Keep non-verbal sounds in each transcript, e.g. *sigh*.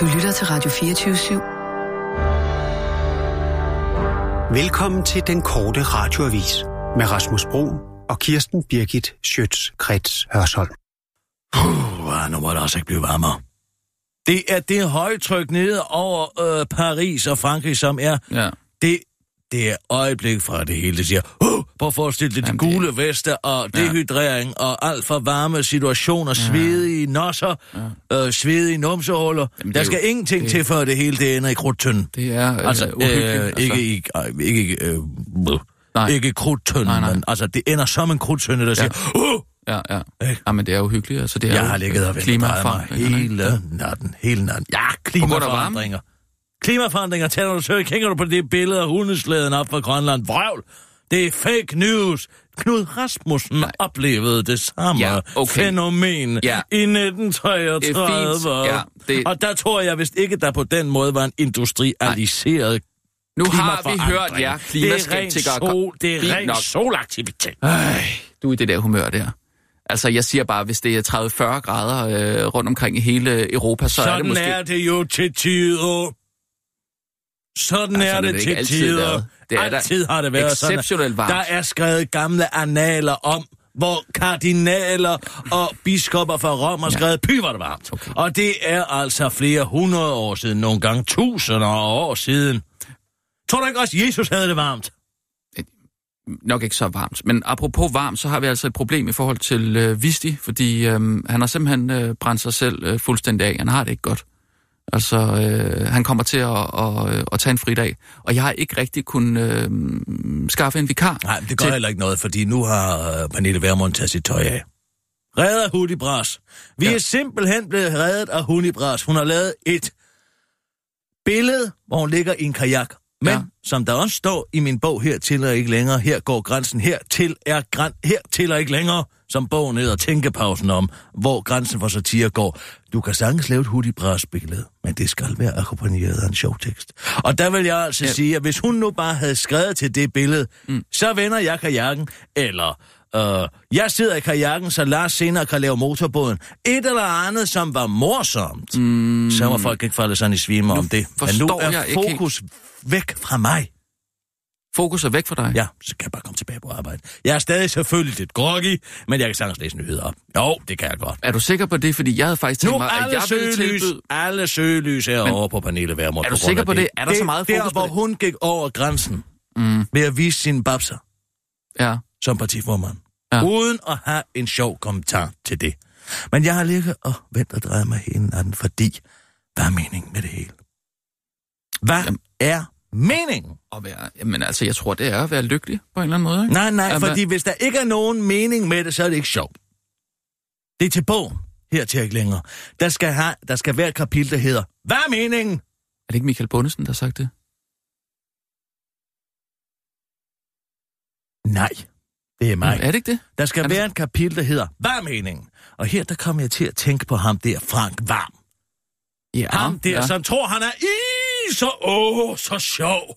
Du lytter til Radio 24 /7. Velkommen til den korte radioavis med Rasmus Bro og Kirsten Birgit Schøtz-Krets Hørsholm. Uh, nu må det også ikke blive varmere. Det er det højtryk nede over øh, Paris og Frankrig, som er Ja. det, det er øjeblik fra det hele. Det siger, uh, prøv at forestille dig de det- gule vester og dehydrering og alt for varme situationer, svedige nosser, øh, svedige numsehuller. Jamen, Der er skal jo- ingenting det- til, før det hele det ender i krudtønden. Det er øh, Altså, øh, altså. ikke i, øh, ikke, øh. Nej. ikke krudtønden, Nej, nej. men altså, det ender som en krudtønde, der siger, uh, Ja, ja. Ikke? ja, men det er uhyggeligt. Altså, det er jeg jo har ligget og ventet mig hele natten, hele natten. Ja, klimaforandringer. Klimaforandringer, tænder du så, kigger du på det billede af hundeslæden op fra Grønland. Vrøvl! Det er fake news. Knud Rasmussen Nej. oplevede det samme Ja, okay. fænomen Ja. i 1933. Det er fint. Ja, det- Og der tror jeg vist ikke, der på den måde var en industrialiseret Nu har vi hørt jer, Det klimaskeptikere. er ren, sol, det er ren solaktivitet. Ej, du er i det der humør der. Altså, jeg siger bare, hvis det er 30-40 grader øh, rundt omkring i hele Europa, så Sådan er det måske... er det jo til tider. Sådan Altså, er det det, til altid tider. været. Det er altid har det været sådan. exceptionelt varmt. Der er skrevet gamle analer om, hvor kardinaler og biskopper fra Rom har skrevet, py var det varmt. Okay. Og det er altså flere hundrede år siden, nogle gange tusinder af år siden. Tror du ikke også, Jesus havde det varmt? nok ikke så varmt. Men apropos varmt, så har vi altså et problem i forhold til øh, Visti, fordi øh, han har simpelthen øh, brændt sig selv øh, fuldstændig af. Han har det ikke godt. Altså, øh, han kommer til at, at, at, tage en fridag, og jeg har ikke rigtig kunnet øh, skaffe en vikar. Nej, det gør til- heller ikke noget, fordi nu har øh, Pernille Vermund taget sit tøj af. Redder Hudibras. Vi Ja. er simpelthen blevet reddet af Hudibras. Hun har lavet et billede, hvor hun ligger i en kajak. Men, ja. som der også står i min bog, her til og ikke længere, her går grænsen, her til er græn, her til og ikke længere, som bogen hedder Tænkepausen om, hvor grænsen for satire går. Du kan sagtens lave et Hudibras billede, men det skal være akkompagneret af en sjov tekst. Og der vil jeg altså Ja. sige, at hvis hun nu bare havde skrevet til det billede, mm. så vender jeg kajakken, eller øh, jeg sidder i kajakken, så Lars senere kan lave motorbåden. Et eller andet, som var morsomt. Mm. Så var folk ikke faldet sådan i svime om det. Men nu er jeg ikke fokus væk fra mig. Fokus er væk fra dig. Ja, så kan jeg bare komme tilbage på arbejde. Jeg er stadig selvfølgelig lidt groggy, men jeg kan sagtens læse nyheder op. Jo, det kan jeg godt. Er du sikker på det? Fordi jeg havde faktisk tænkt mig, at jeg ville tilbyde... alle søgelys er over på Pernille Vermund. Er du på sikker på det? Er der så meget der, fokus på hvor det? hun gik over grænsen Mm, ved at vise sine babser ja. som partiformand. Ja. Uden at have en sjov kommentar til det. Men jeg har ligget og ventet og drejet mig hele natten, fordi hvad er meningen med det hele? Hvad Jamen. er meningen? Og være, jamen altså, jeg tror, det er at være lykkelig på en eller anden måde. Ikke? Nej, nej, Jamen, fordi hvis der ikke er nogen mening med det, så er det ikke sjovt. Det er til bogen, her til ikke længere. Der skal, have, der skal være et kapitel, der hedder, hvad er meningen? Er det ikke Michael Bundesen, der har sagt det? Nej, det er mig. Er det ikke det? Der skal Er det- være et kapitel, der hedder, hvad er meningen? Og her, der kommer jeg til at tænke på ham der, Frank Varm. Ja. Ham der, ja. som tror, han er i så, åh, så sjov.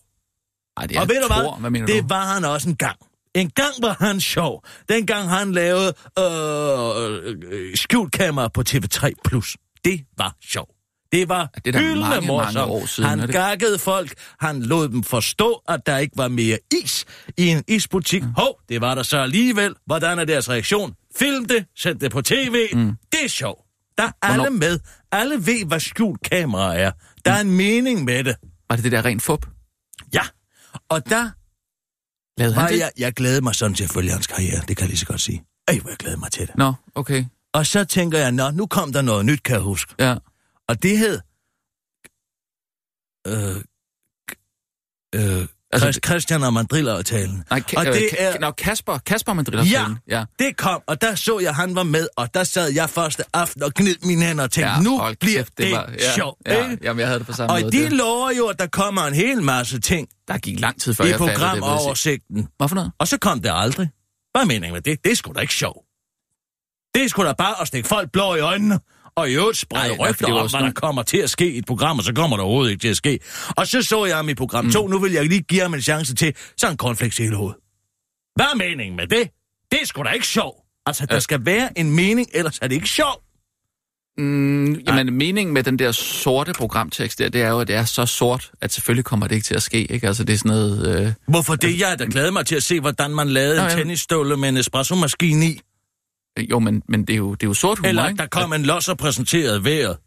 Ej, det er Og ved du hvad? hvad mener det du? var han også en gang. En gang var han sjov. Dengang han lavede øh, øh, skjultkamera på TV3+. Det var sjov. Det var det er hyldende morsomt. siden, han det? gakkede folk. Han lod dem forstå, at der ikke var mere is i en isbutik. Mm. Hov, det var der så alligevel. Hvordan er deres reaktion? Film det, sæt det på tv. Mm. Det er sjov. Der er alle Hvornår- med. Alle ved, hvad skjult kamera er. Der er en mening med det. Var det det der rent fup? Ja. Og der Lavede han det? jeg, jeg glæder mig sådan til at følge hans karriere, det kan jeg lige så godt sige. Ej, hvor jeg glæder mig til det. Nå, okay. Og så tænker jeg, nå, nu kom der noget nyt, kan jeg huske. Ja. Og det hed... Øh, øh, Altså, Christian og Mandriller-aftalen. Nej, Og det øh, er- Nå, Kasper. Kasper man driller Ja. ja. Det kom, og der så jeg, han var med, og der sad jeg første aften og gnid mine hænder og tænkte, ja. nu hold bliver kæft, det, var, ja, sjovt. Ja, ikke? jamen, jeg havde det på samme Og måde. de det. lover jo, at der kommer en hel masse ting Der gik lang tid før, i jeg det. programoversigten. Hvad for noget? Og så kom det aldrig. Hvad er meningen med det? Det er sgu da ikke sjovt. Det er sgu da bare at stikke folk blå i øjnene, og i øvrigt sprede rygter om, hvad der kommer til at ske i et program, og så kommer der overhovedet ikke til at ske. Og så så jeg ham i program Mm. 2, nu vil jeg lige give ham en chance til, så en cornflakes i hele hovedet. Hvad er meningen med det? Det er sgu da ikke sjovt. Altså, der Øh. skal være en mening, ellers er det ikke sjovt. Mm, jamen, men meningen med den der sorte programtekst der, det er jo, at det er så sort, at selvfølgelig kommer det ikke til at ske, ikke? Altså, det er sådan noget... Øh... Hvorfor det? Jeg er da glad mig til at se, hvordan man lavede Nå, en ja. tennisstøvle med en espresso-maskine i. Jo, men, men det, er jo, det er jo sort humor, Eller ikke? der kom en los og præsenterede vejret.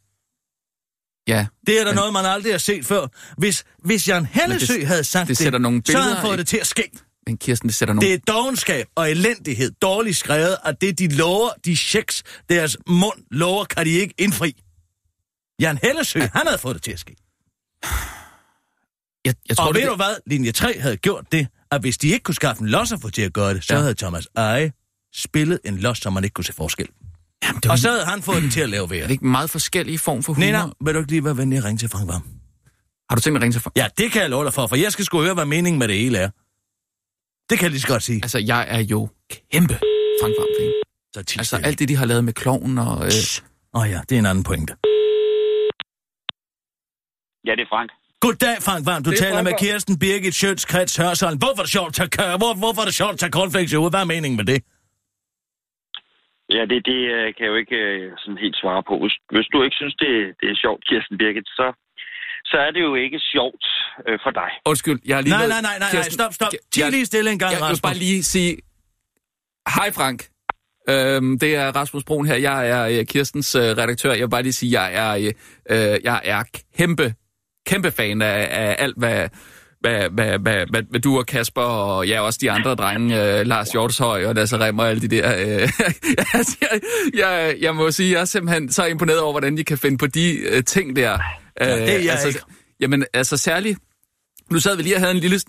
Ja, Det er da Men- noget, man aldrig har set før. Hvis, hvis Jan Hellesø det- havde sagt det det, nogle så havde han billeder fået i- det til at ske. men Kirsten, det sætter nogle... Det er dogenskab og elendighed, dårligt skrevet, at det, de lover, de checks, deres mund lover, kan de ikke indfri. Jan Hellesø, han havde fået det til at ske. Jeg, jeg tror, Og det, ved du hvad? Linje 3 havde gjort det, at hvis de ikke kunne skaffe en losser for til at gøre det, så Ja. havde Thomas Eje spillet en los, som man ikke kunne se forskel. Jamen, det er, Og så havde han fået det til at lave er det vejret. ikke meget forskellige form for humor? Nina, vil du ikke lige være venlig at ringe til Frank Vam? Har du tænkt dig at ringe til... Ja, det kan jeg love dig for, for jeg skal sgu høre, hvad meningen med det hele er. Det kan jeg lige så godt sige. Altså, jeg er jo kæmpe Frank Vam-fan. Så tit Altså, alt det, de har lavet med kloven og... Øh, Åh oh ja, det er en anden pointe. Ja, det er Frank. Goddag, Frank Vam. Du er taler Frank med. Kirsten Birgit Schøtz, Krets Hørsholm. Hvorfor er det sjovt at tage, hvor, hvorfor er det sjovt at tage cornflakes i hovedet? Hvad er meningen med det? Ja, det, det øh, kan jeg jo ikke øh, sådan helt svare på. Hvis, hvis du ikke synes, det, det er sjovt, Kirsten Birgit, så, så er det jo ikke sjovt øh, for dig. undskyld, jeg har lige... Nej, nej, nej, nej, nej, Kirsten, stop, stop. jeg- Tig lige stille en gang, Jeg, jeg vil Rasmus. bare lige sige... Hej, Frank. Øhm, det er Rasmus Brun her. Jeg er øh, Kirstens øh, redaktør. Jeg vil bare lige sige, jeg er, øh, jeg er kæmpe, kæmpe fan af, af alt, hvad, hvad, hvad, hvad, hvad, hvad du og Kasper og ja, også de andre drenge, øh, Lars Hjortshøj og Lasse Remmer og alle de der. Øh, altså, *laughs* jeg, jeg, jeg må sige, jeg er simpelthen så imponeret over, hvordan de kan finde på de øh, ting der. Ja, det er jeg altså, ikke. Jamen, altså særligt... Nu sad vi lige og havde en lille...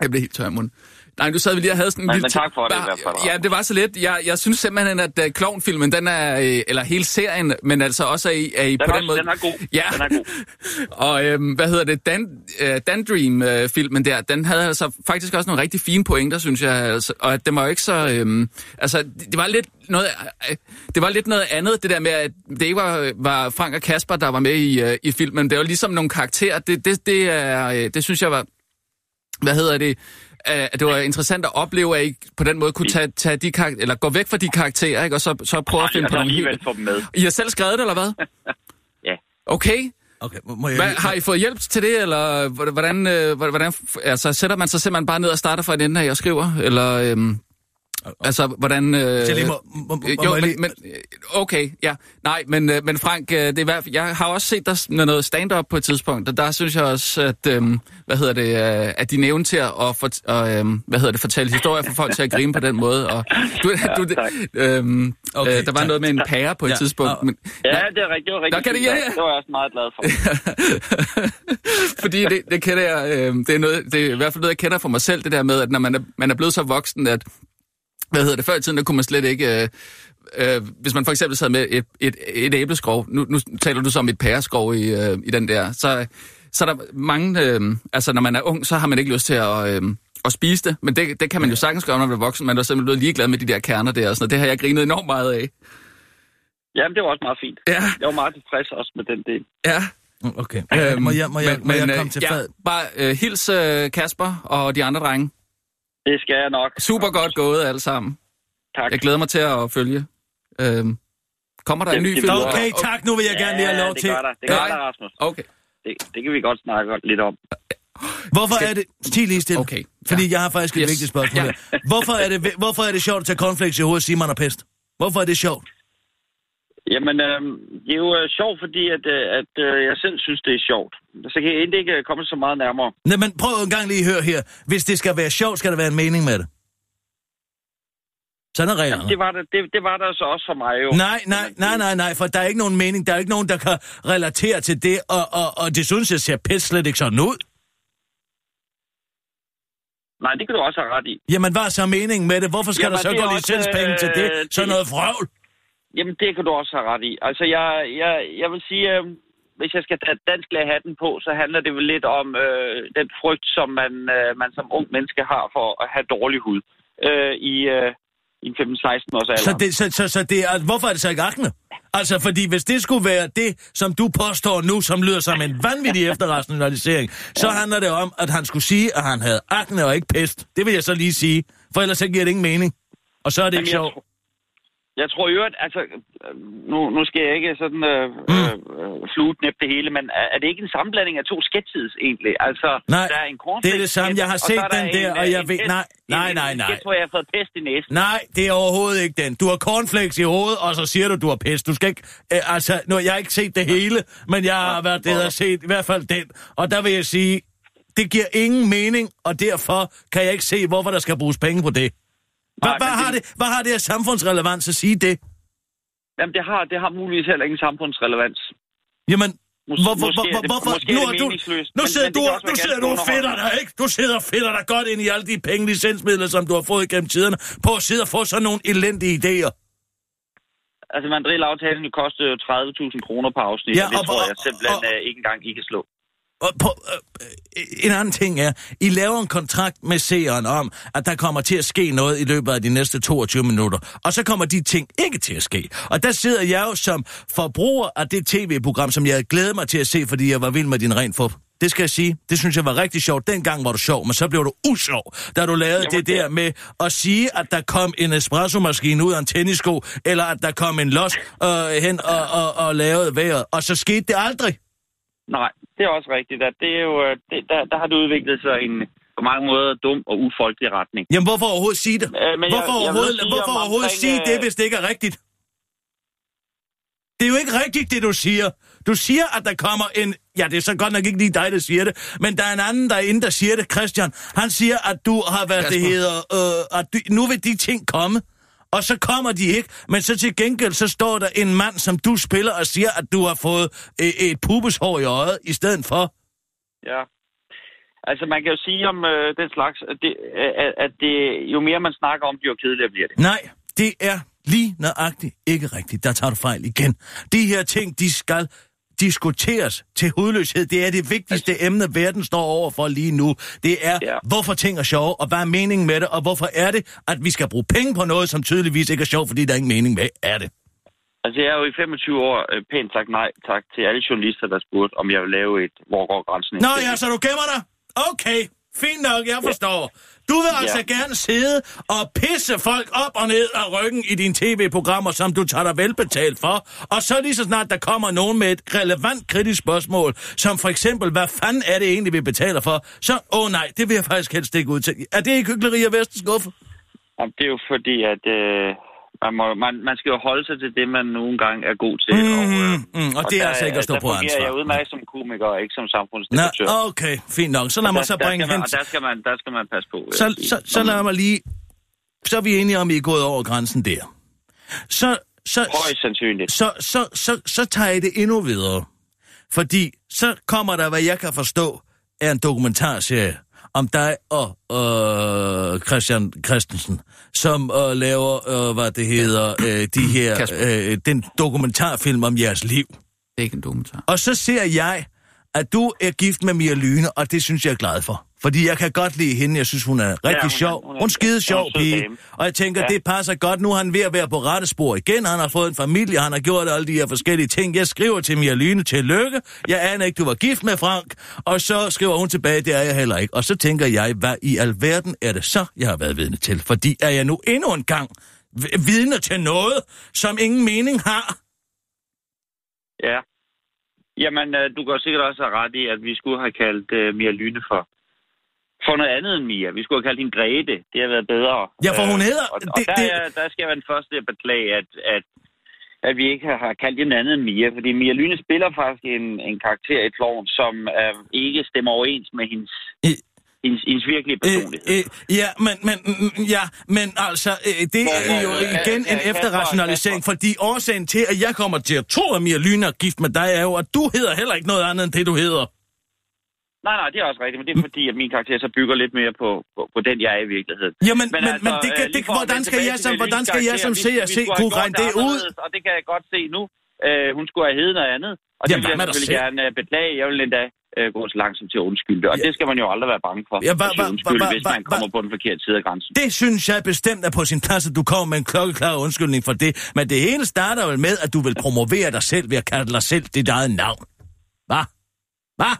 Jeg blev helt tør i munden. Nej, du sad vi lige og havde sådan en lille... men tak for det i hvert fald, Ja, det var så lidt. Jeg, jeg synes simpelthen, at uh, klovnfilmen, den er... øh, Eller hele serien, men altså også er i, er i Den, på er, den måde... den er god. Ja. Den er god. *laughs* Og øhm, hvad hedder det? Dan, øh, Dan Dream-filmen der, den havde altså faktisk også nogle rigtig fine pointer, synes jeg. Altså, og at det var jo ikke så... Øhm, altså, det, det var lidt noget... Øh, det var lidt noget andet, det der med, at det ikke var, var Frank og Kasper, der var med i, øh, i filmen. Det var ligesom nogle karakterer. Det, det, det, er, øh, det synes jeg var... Hvad hedder det? Øh, at det var interessant at opleve, at I på den måde kunne tage, tage de karakterer, eller gå væk fra de karakterer, ikke? og så, så prøve at finde på nogle helt... dem med. I har selv skrevet det, eller hvad? *laughs* Ja. Okay. Okay, må- jeg Hvad, har I fået hjælp til det, eller hvordan, øh, hvordan altså, sætter man sig simpelthen bare ned og starter fra en ende af og skriver, eller øhm, altså, hvordan... Øh, lige må, må, må, må jo, jeg men, lige... men, okay, ja. Nej, men, øh, men Frank, øh, det er, i hvert fald- jeg har også set dig noget stand-up på et tidspunkt, og der synes jeg også, at, øh, hvad hedder det, øh, at din evne til at, for, og, øh, hvad hedder det, fortælle historier for folk til at grine på den måde, og du, du, tak. øh, Okay, øh, der var tak. noget med en pære på et Ja, tidspunkt, og- men, Ja, det er rigtigt. Det var rigtig kan det- ja, ja. Det var jeg også meget glad for. *laughs* Fordi det, det kender jeg, øh, det, er noget, det er i hvert fald noget, jeg kender for mig selv, det der med, at når man er, man er blevet så voksen, at, hvad hedder det, før i tiden, der kunne man slet ikke, øh, øh, hvis man for eksempel sad med et, et, et æbleskrov, nu, nu taler du så om et pæreskrov i, øh, i den der, så, så er der mange, øh, altså når man er ung, så har man ikke lyst til at, øh, at spise det, men det, det kan man jo sagtens gøre, når man er voksen, man er simpelthen blevet ligeglad med de der kerner der, og sådan noget. det har jeg grinet enormt meget af. Jamen, det var også meget fint. Ja, Jeg var meget tilfreds også med den del. ja. Okay, øhm, må jeg, må jeg, må jeg komme til ja, fad? Bare øh, hils øh, Kasper og de andre drenge. Det skal jeg nok. Super godt gået alle sammen. Tak. Jeg glæder mig til at følge. Øhm, kommer der en Det- ny det film? Okay, tak. Nu vil jeg gerne lige have lov det til... gør der. Det gør der, Rasmus. Okay. Det, det kan vi godt snakke lidt om. Hvorfor Skal- er det... Sig lige stille. Okay, Fordi ja. jeg har faktisk et Yes. vigtigt spørgsmål Ja. her. Hvorfor er, det, hvorfor er det sjovt at tage cornflakes i hovedet, sige man er pest? Hvorfor er det sjovt? Jamen, øh, det er jo øh, sjovt, fordi at, øh, at øh, jeg selv synes, det er sjovt. Så kan jeg egentlig ikke øh, komme så meget nærmere. Nej, men prøv en gang lige at høre her. Hvis det skal være sjovt, skal der være en mening med det. Sådan er reglerne. Jamen, det, var der, det, det var der så også for mig jo. Nej, nej, nej, nej, nej, for der er ikke nogen mening. Der er ikke nogen, der kan relatere til det, og, og, og det synes jeg ser pis slet ikke sådan ud. Nej, det kan du også have ret i. Jamen, hvad er så meningen med det? Hvorfor skal Jamen, der så gå licenspenge til det? øh, Sådan det- noget vrøvl. Jamen, det kan du også have ret i. Altså, jeg, jeg, jeg vil sige, øh, hvis jeg skal tage dansk hatten på, så handler det vel lidt om øh, den frygt, som man, øh, man som ung menneske har for at have dårlig hud øh, i, øh, i en 15-16 års alder. Så, det, så, så, så det er, hvorfor er det så ikke akne? Altså, fordi hvis det skulle være det, som du påstår nu, som lyder som en vanvittig efterrationalisering, så handler det om, at han skulle sige, at han havde akne og ikke pest. Det vil jeg så lige sige, for ellers så giver det ingen mening. Og så er det ikke Jamen, jeg, sjovt. Jeg tror jo, at altså, øh, nu, nu skal jeg ikke sådan øh, Mm. øh, øh, fluetnæppe det hele, men er, er det ikke en sammenblanding af to sketches egentlig? Altså, Nej, der er en det er det samme. Jeg har set den der, og jeg ved- ved... nej, nej, nej, nej. Jeg tror, jeg har fået pest i næsen. Nej, det er overhovedet ikke den. Du har cornflakes i hovedet, og så siger du, du har pest. Du skal ikke... Øh, altså, nu, jeg har ikke set det hele, men jeg har været det, har set i hvert fald den. Og der vil jeg sige, det giver ingen mening, og derfor kan jeg ikke se, hvorfor der skal bruges penge på det. Hvad, Nej, hvad, men har, det- hvad har det af samfundsrelevans at sige det? Jamen, det har, det har muligvis heller ingen samfundsrelevans. Jamen, Mås- hvor, hvor, måske hvor, er hvorfor? måske er nu, det har du, nu men- sidder men du, også nu sidder du og fedter dig, ikke? Du sidder og fedter dig godt ind i alle de penge, licensmidler, som du har fået gennem tiderne, på at sidde og få sådan nogle elendige idéer. Altså, mandrilaftalen jo kostede jo 30.000 kroner per afsnit, Ja, og det og- tror og- jeg simpelthen og- øh, ikke engang, I kan slå. Og på, øh, en anden ting er, I laver en kontrakt med seeren om, at der kommer til at ske noget i løbet af de næste 22 minutter. Og så kommer de ting ikke til at ske. Og der sidder jeg jo som forbruger af det tv-program, som jeg glæder mig til at se, fordi jeg var vild med din rent fup. Det skal jeg sige. Det synes jeg var rigtig sjovt. Dengang var du sjov, men så blev du usjov, da du lavede Jamen, det der med at sige, at der kom en espresso-maskine ud af en tennisko, eller at der kom en los øh, hen og, og, og lavede vejret. Og så skete det aldrig. Nej, det er også rigtigt. At det er jo, øh, det, der, der har det udviklet sig en på mange måder dum og ufolkelig retning. Jamen, hvorfor overhovedet sige det? Øh, men jeg- hvorfor jeg vil overhovedet, sige hvorfor om overhovedet omkring, sige det, øh, hvis det ikke er rigtigt? Det er jo ikke rigtigt, det du siger. Du siger, at der kommer en... Ja, det er så godt nok ikke lige dig, der siger det. Men der er en anden derinde, der siger det, Christian. Han siger, at du har været det hedder... Øh, at du, nu vil de ting komme. Og så kommer de ikke. Men så til gengæld, så står der en mand, som du spiller, og siger, at du har fået øh, et pubeshår i øjet, i stedet for... Ja. Altså, man kan jo sige om øh, den slags, at, det, at, at det, jo mere man snakker om, det, jo kedeligere bliver det. Nej, det er lige nøjagtigt ikke rigtigt. Der tager du fejl igen. De her ting, de skal diskuteres til hudløshed. Det er det vigtigste altså, emne, verden står over for lige nu. Det er, ja. Hvorfor ting er sjove, og hvad er meningen med det, og hvorfor er det, at vi skal bruge penge på noget, som tydeligvis ikke er sjovt, fordi der er ingen mening med er det. Altså, jeg har jo i 25 år øh, pænt sagt nej tak til alle journalister, der spurgte, om jeg vil lave et Hvor går grænsen? Nå ja, så du gemmer dig? Okay, fint nok, jeg forstår. Du vil altså Ja. gerne sidde og pisse folk op og ned af ryggen i dine tv-programmer, som du tager dig velbetalt for. Og så lige så snart der kommer nogen med et relevant kritisk spørgsmål, som for eksempel, hvad fanden er det egentlig, vi betaler for? Så, åh oh, nej, det vil jeg faktisk helst ikke ud til. Er det ikke hyggeleri af Vesterskuffe? Jamen, det er jo fordi, at øh, man, må, man, man skal jo holde sig til det, man nogle gange er god til. Mm, mm, og det er der- altså ikke at stå der på ansvar. jeg udmærket som komiker, og ikke som Nå, samfundsdebattør. okay, fint nok. Så lad der, mig så der, bringe hen... og der, skal man, der skal man passe på. Så, sige. så, så lad mig lige... Så er vi enige om, I er gået over grænsen der. Så, så, Højst sandsynligt. så, så, så, så tager jeg det endnu videre. Fordi så kommer der, hvad jeg kan forstå, er en dokumentarserie om dig og øh, Christian Christensen, som øh, laver, øh, hvad det hedder, øh, de her, øh, den dokumentarfilm om jeres liv. Det er ikke en dokumentar. Og så ser jeg, at du er gift med Mia Lyne, og det synes jeg er glad for. Fordi jeg kan godt lide hende. Jeg synes, hun er rigtig hun er- sjov. hun Hun er skide hun er sjov pige. dame. Og jeg tænker, Ja. det passer godt. Nu er han ved at være på rette spor igen. Han har fået en familie, han har gjort alle de her forskellige ting. Jeg skriver til Mia Lyne til lykke. Jeg aner ikke, du var gift med Frank. Og så skriver hun tilbage, det er jeg heller ikke. Og så tænker jeg, hvad i alverden er det så, jeg har været vidne til? Fordi er jeg nu endnu en gang vidne til noget, som ingen mening har? Ja. Jamen, øh, du kan sikkert også have ret i, at vi skulle have kaldt øh, Mia Lyne for, for noget andet end Mia. Vi skulle have kaldt hende Grete. Det har været bedre. Ja, for hun Øh, hedder- Og, det- og der, det- er- der skal jeg være den første at beklage, at, at, at vi ikke har kaldt hende andet end Mia. Fordi Mia Lyne spiller faktisk en, en karakter i Kloven, som øh, ikke stemmer overens med hendes, I- hendes, hendes virkelige personlighed. Øh, øh, ja, men, men, mm, ja, men altså, øh, det er jo igen en Ja, efterrationalisering, Kasper. fordi årsagen til, at jeg kommer til at tro, at Mia Lyne er gift med dig, er jo, at du hedder heller ikke noget andet end det, du hedder. Nej, nej, det er også rigtigt, men det er fordi, at min karakter så bygger lidt mere på, på, på den, jeg er i virkeligheden. Jamen, men, men, altså, men det kan, øh, det, hvordan skal jeg som, hvordan skal jeg som se vi skulle kunne regne det ud? Og det kan jeg godt se nu. Øh, hun skulle have heddet noget andet. Og det Jamen, vil jeg hvad selvfølgelig selv? gerne øh, beklage. Jeg vil endda øh, gå så langsomt til at undskylde det. Og Ja. det skal man jo aldrig være bange for. Ja, hva- at sige hva- hva- hvis hva- man kommer på den forkerte side af grænsen. Det synes jeg bestemt er på sin plads, at du kommer med en klokkeklar undskyldning for det. Men det hele starter vel med, at du vil promovere dig selv ved at kalde dig selv dit eget navn. Hva? Hva?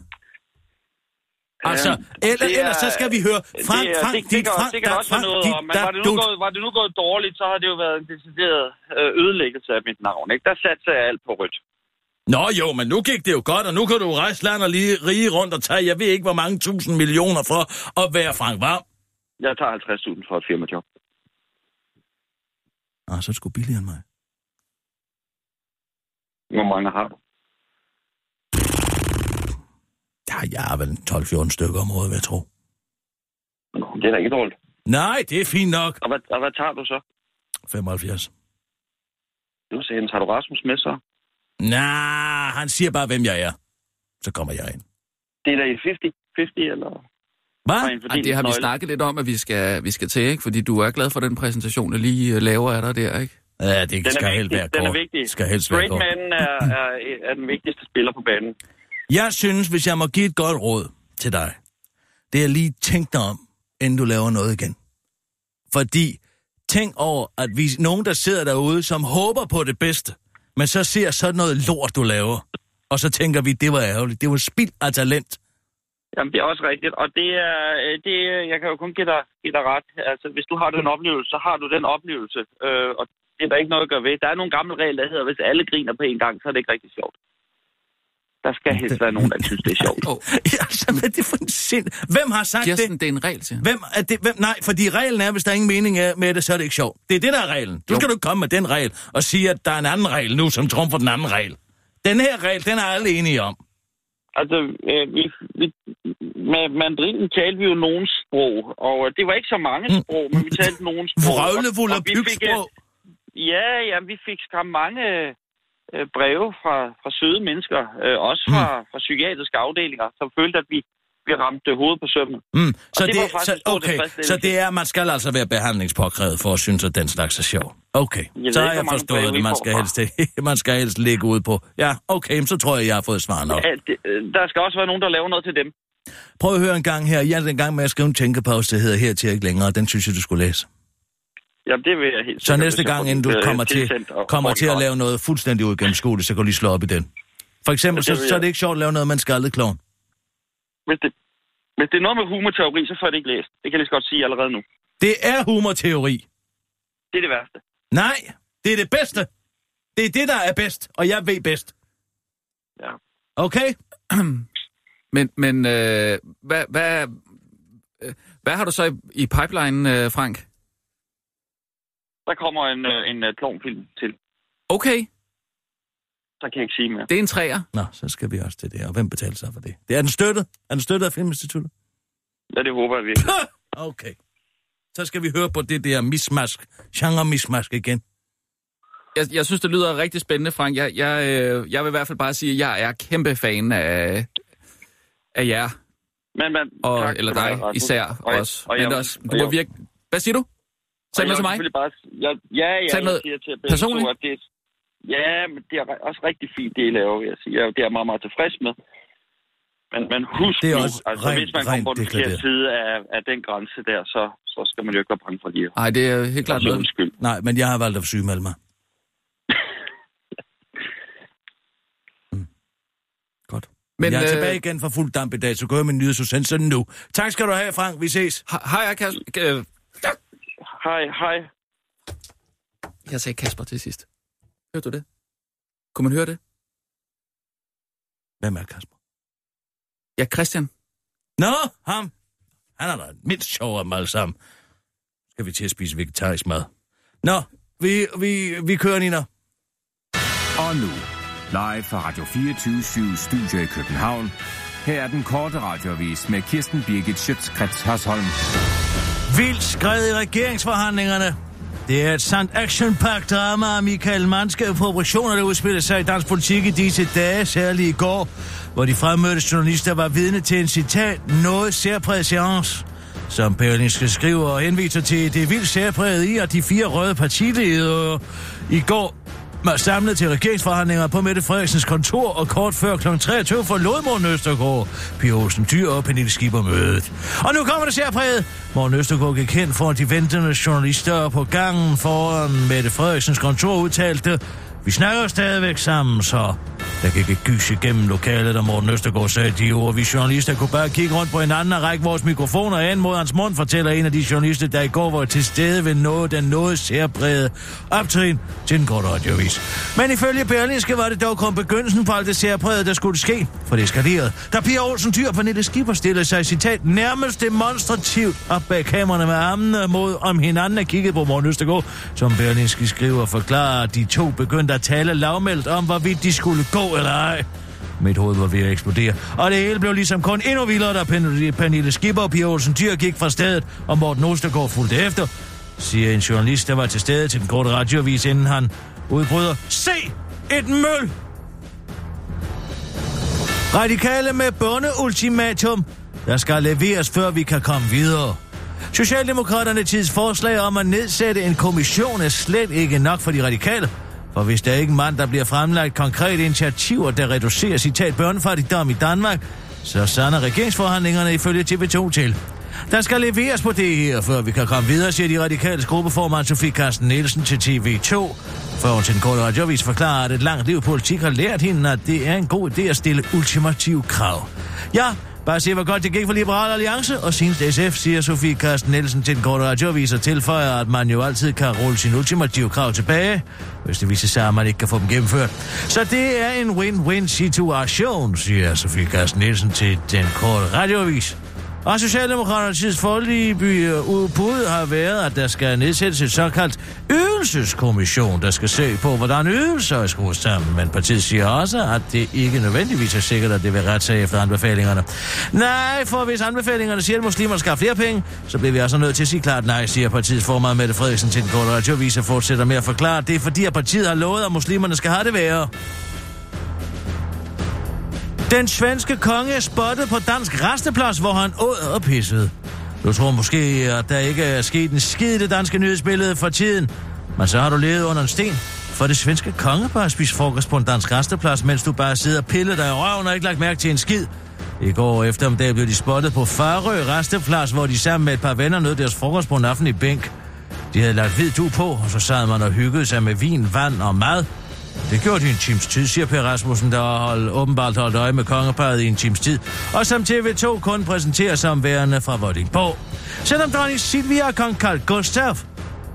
Altså, Øhm, eller, det er- ellers så skal vi høre Frank, det, er- Frank, det, det, dit, Frank, det kan også Frank, noget dit, om, men var det, nu gået, var det nu gået dårligt, så har det jo været en decideret øh, ødelæggelse af mit navn. Ikke? Der satte jeg alt på rødt. Nå jo, men nu gik det jo godt, og nu kan du rejse land og lige rige rundt og tage, jeg ved ikke, hvor mange tusind millioner for at være Frank Varm. Jeg tager 50.000 for et firmajob. Ah, så er det sgu billigere end mig. Hvor mange har du? Ja, jeg har vel 12-14 stykker om året, vil jeg tro. Nå, Det er da ikke dårligt. Nej, det er fint nok. Og hvad, og hvad tager du så? 75. Du siger, tager du Rasmus med så? Nej, han siger bare, hvem jeg er. Så kommer jeg ind. Det er da i 50, 50 eller? Hvad? Ej, Ej, det har vi snakket lidt om, at vi skal, vi skal til, ikke? Fordi du er glad for den præsentation, jeg lige øh, laver af dig der, ikke? Ja, det Den skal vigtig. være Den er kort. vigtig. Skal helst være kort. man er, er, er den vigtigste spiller på banen. Jeg synes, hvis jeg må give et godt råd til dig, det er lige tænk dig om, inden du laver noget igen. Fordi tænk over, at vi er nogen, der sidder derude, som håber på det bedste, men så ser sådan noget lort, du laver. Og så tænker vi, det var ærgerligt. Det var spild af talent. Jamen, det er også rigtigt. Og det er, øh, det, er- jeg kan jo kun give dig, give dig ret. Altså, hvis du har den oplevelse, så har du den oplevelse. Øh, og det er der ikke noget at gøre ved. Der er nogle gamle regler, der hedder, hvis alle griner på en gang, så er det ikke rigtig sjovt. Der skal helst være nogen, der synes, det er sjovt. *laughs* Oh, *laughs* Ja, altså, hvad er det for en sind? Hvem har sagt Kirsten, det? det er en regel til. Hvem er det? Hvem? Nej, fordi reglen er, hvis der er ingen mening er med det, så er det ikke sjovt. Det er det, der er reglen. Du Jo. skal du komme med den regel og sige, at der er en anden regel nu, som trumfer den anden regel. Den her regel, den er alle enige om. Altså, øh, vi, vi, med mandarinen talte vi jo nogen sprog, og øh, det var ikke så mange sprog, men vi talte nogen sprog. *laughs* Vrøvlefuld Og- og og vi fik. Ja, ja, vi fik skam mange øh, breve fra, fra søde mennesker, øh, også fra, Hmm. mm. fra psykiatriske afdelinger, som følte, at vi, vi ramte hovedet på sømmen. Mm, så, det det, så, en okay, så det er, man skal altså være behandlingspåkrævet for at synes, at den slags er sjov. Okay, ved så har jeg forstået det. Man skal, fra. helst, *laughs* man skal helst ligge ude på. Ja, okay, så tror jeg, jeg har fået svar nok. Ja, det, øh, der skal også være nogen, der laver noget til dem. Prøv at høre en gang her. Jeg er den gang med at skrive en tænkepause, der hedder Her til ikke længere. Den synes jeg, du skulle læse. Jamen, det vil jeg helt Så næste gang, inden du øh, kommer til, kommer til at lave noget fuldstændig uigennemskueligt, så kan du lige slå op i den. For eksempel, så, så er det ikke sjovt at lave noget med en skaldet klovn. Hvis det, hvis det er noget med humorteori, så får jeg det ikke læst. Det kan jeg lige så godt sige allerede nu. Det er humorteori. Det er det værste. Nej, det er det bedste. Det er det, der er bedst, og jeg ved bedst. Ja. Okay? *clears throat* Men, men øh, hvad, hvad, øh, hvad har du så i, i pipeline, øh, Frank? Der kommer en, øh, en uh, klovnfilm til. Okay, Så kan jeg ikke sige mere. det er en træer. Nå, så skal vi også til det. Og hvem betaler sig for det? Det er den støttet. Er den støttet af Filminstituttet? Ja, det håber jeg virkelig. *laughs* Okay. Så skal vi høre på det der mismask, genre-mismask igen. Jeg, jeg synes, det lyder rigtig spændende, Frank. Jeg, jeg, øh, jeg vil i hvert fald bare sige, at jeg er kæmpe fan af, af jer, Men, men, og, tak eller dig især Og også. og Men jeg- også, og du må jeg- virke... Hvad siger du? Jeg med til mig. selvfølgelig Bare, jeg, ja, ja, Tag jeg noget siger til personligt? to, at det, ja, men det er også rigtig fint, det I laver, jeg sige. Jeg, det er jeg meget, meget tilfreds med. Men, men husk Det er nu, også altså rent- hvis man kommer på den forkerte side af, af den grænse der, så, så skal man jo ikke være bange for livet. Nej, det er helt klart Så noget. undskyld. Nej, men jeg har valgt at sygemelde mig. Mm. *laughs* Godt. Men, jeg er øh, tilbage igen for fuld damp i dag, så går jeg min nyhedsudsendelse nu. Tak skal du have, Frank. Vi ses. Jeg Kasper? Hej, hej. jeg sagde Kasper til sidst. Hørte du det? Kunne man høre det? Hvem er Kasper? Ja, Christian. Nå, ham. Han er da mindst sjov af dem alle sammen. Skal vi til at spise vegetarisk mad? Nå, vi, vi, vi kører, Nina. Og nu, live fra Radio 24 Studio i København. Her er den korte radiovis med Kirsten Birgit Schøtzgrads Hasholm. Vildt skred i regeringsforhandlingerne. Det er et sandt action drama af Michael Manske på operationer, der udspiller sig i dansk politik i disse dage, særligt i går, hvor de fremmødte journalister var vidne til en citat, noget særpræget seance. Som Berlingske skriver og henviser til, det er vildt særpræget i, at de fire røde partiledere i går samlet til regeringsforhandlinger på Mette Frederiksens kontor, og kort før kl. 23 forlod Morten Østergaard, Pia Olsen Dyr og Pernille Skipper mødet. Og nu kommer det særpræget. Morten Østergaard gik hen for de ventende journalister på gangen foran Mette Frederiksens kontor udtalte, vi snakker stadigvæk sammen, så Der gik et gys igennem lokalet, og Morten Østergaard sagde de ord. Vi journalister kunne bare kigge rundt på hinanden og række vores mikrofoner an mod hans mund, fortæller en af de journalister, der i går var til stede ved noget, den noget særbrede optrin til den korte radiovis. Men ifølge Berlingske var det dog kun begyndelsen på alt det særbrede, der skulle ske, for det eskalerede. Da Pia Olsen Dyr på Nette Skipper stillede sig, citat, nærmest demonstrativt op bag kameraerne med armene mod om hinanden og kiggede på Morten Østergaard, som Berlingske skriver og forklarer, at de to begyndte at tale lavmældt om, hvorvidt de skulle gå eller ej. Mit hoved var ved at eksplodere, og det hele blev ligesom kun endnu vildere, da Pen- Pernille Skipper og Pia Olsen Dyr gik fra stedet, og Morten Ostergaard fulgte efter, siger en journalist, der var til stede til den korte radioavis, inden han udbryder. Se! Et møl! Radikale med bondeultimatum, Der skal leveres, før vi kan komme videre. Socialdemokraterne tids forslag om at nedsætte en kommission er slet ikke nok for de radikale. For hvis der ikke mand, der bliver fremlagt konkrete initiativer, der reducerer citat børnefattigdom i Danmark, så sander regeringsforhandlingerne ifølge TV2 til. Der skal leveres på det her, før vi kan komme videre, siger de radikale gruppeformand Sofie Carsten Nielsen til TV2. For hun til en kort radiovis forklarer, at et langt liv politik har lært hende, at det er en god idé at stille ultimative krav. Ja, Bare se, hvor godt det gik for Liberal Alliance, og sin SF, siger Sofie Carsten Nielsen til den korte radioavis og tilføjer, at man jo altid kan rulle sin ultimative krav tilbage, hvis det viser sig, at man ikke kan få dem gennemført. Så det er en win-win situation, siger Sofie Carsten Nielsen til den korte radioavis. Og Socialdemokraternes forlige øh, udbud har været, at der skal nedsættes et såkaldt ydelseskommission, der skal se på, hvordan ydelser er skruet sammen. Men partiet siger også, at det ikke nødvendigvis er sikkert, at det vil rette sig efter anbefalingerne. Nej, for hvis anbefalingerne siger, at muslimer skal have flere penge, så bliver vi altså nødt til at sige klart nej, siger partiets formand Mette Frederiksen til den korte radiovis og fortsætter med at forklare, at det er fordi, at partiet har lovet, at muslimerne skal have det værre. Den svenske konge er spottet på dansk resteplads, hvor han åd og pissede. Du tror måske, at der ikke er sket en skid i det danske nyhedsbillede for tiden. Men så har du levet under en sten. For det svenske konge bare spise frokost på en dansk resteplads, mens du bare sidder og piller dig i røven og ikke lagt mærke til en skid. I går eftermiddag blev de spottet på Farø resteplads, hvor de sammen med et par venner nød deres frokost på en aften i bænk. De havde lagt hvid du på, og så sad man og hyggede sig med vin, vand og mad. Det gjorde de en times tid, siger Per Rasmussen, der har hold, åbenbart holdt øje med kongeparet i en times tid, og som TV2 kun præsenterer som værende fra Vordingborg. Selvom dronning Silvia og kong Carl Gustav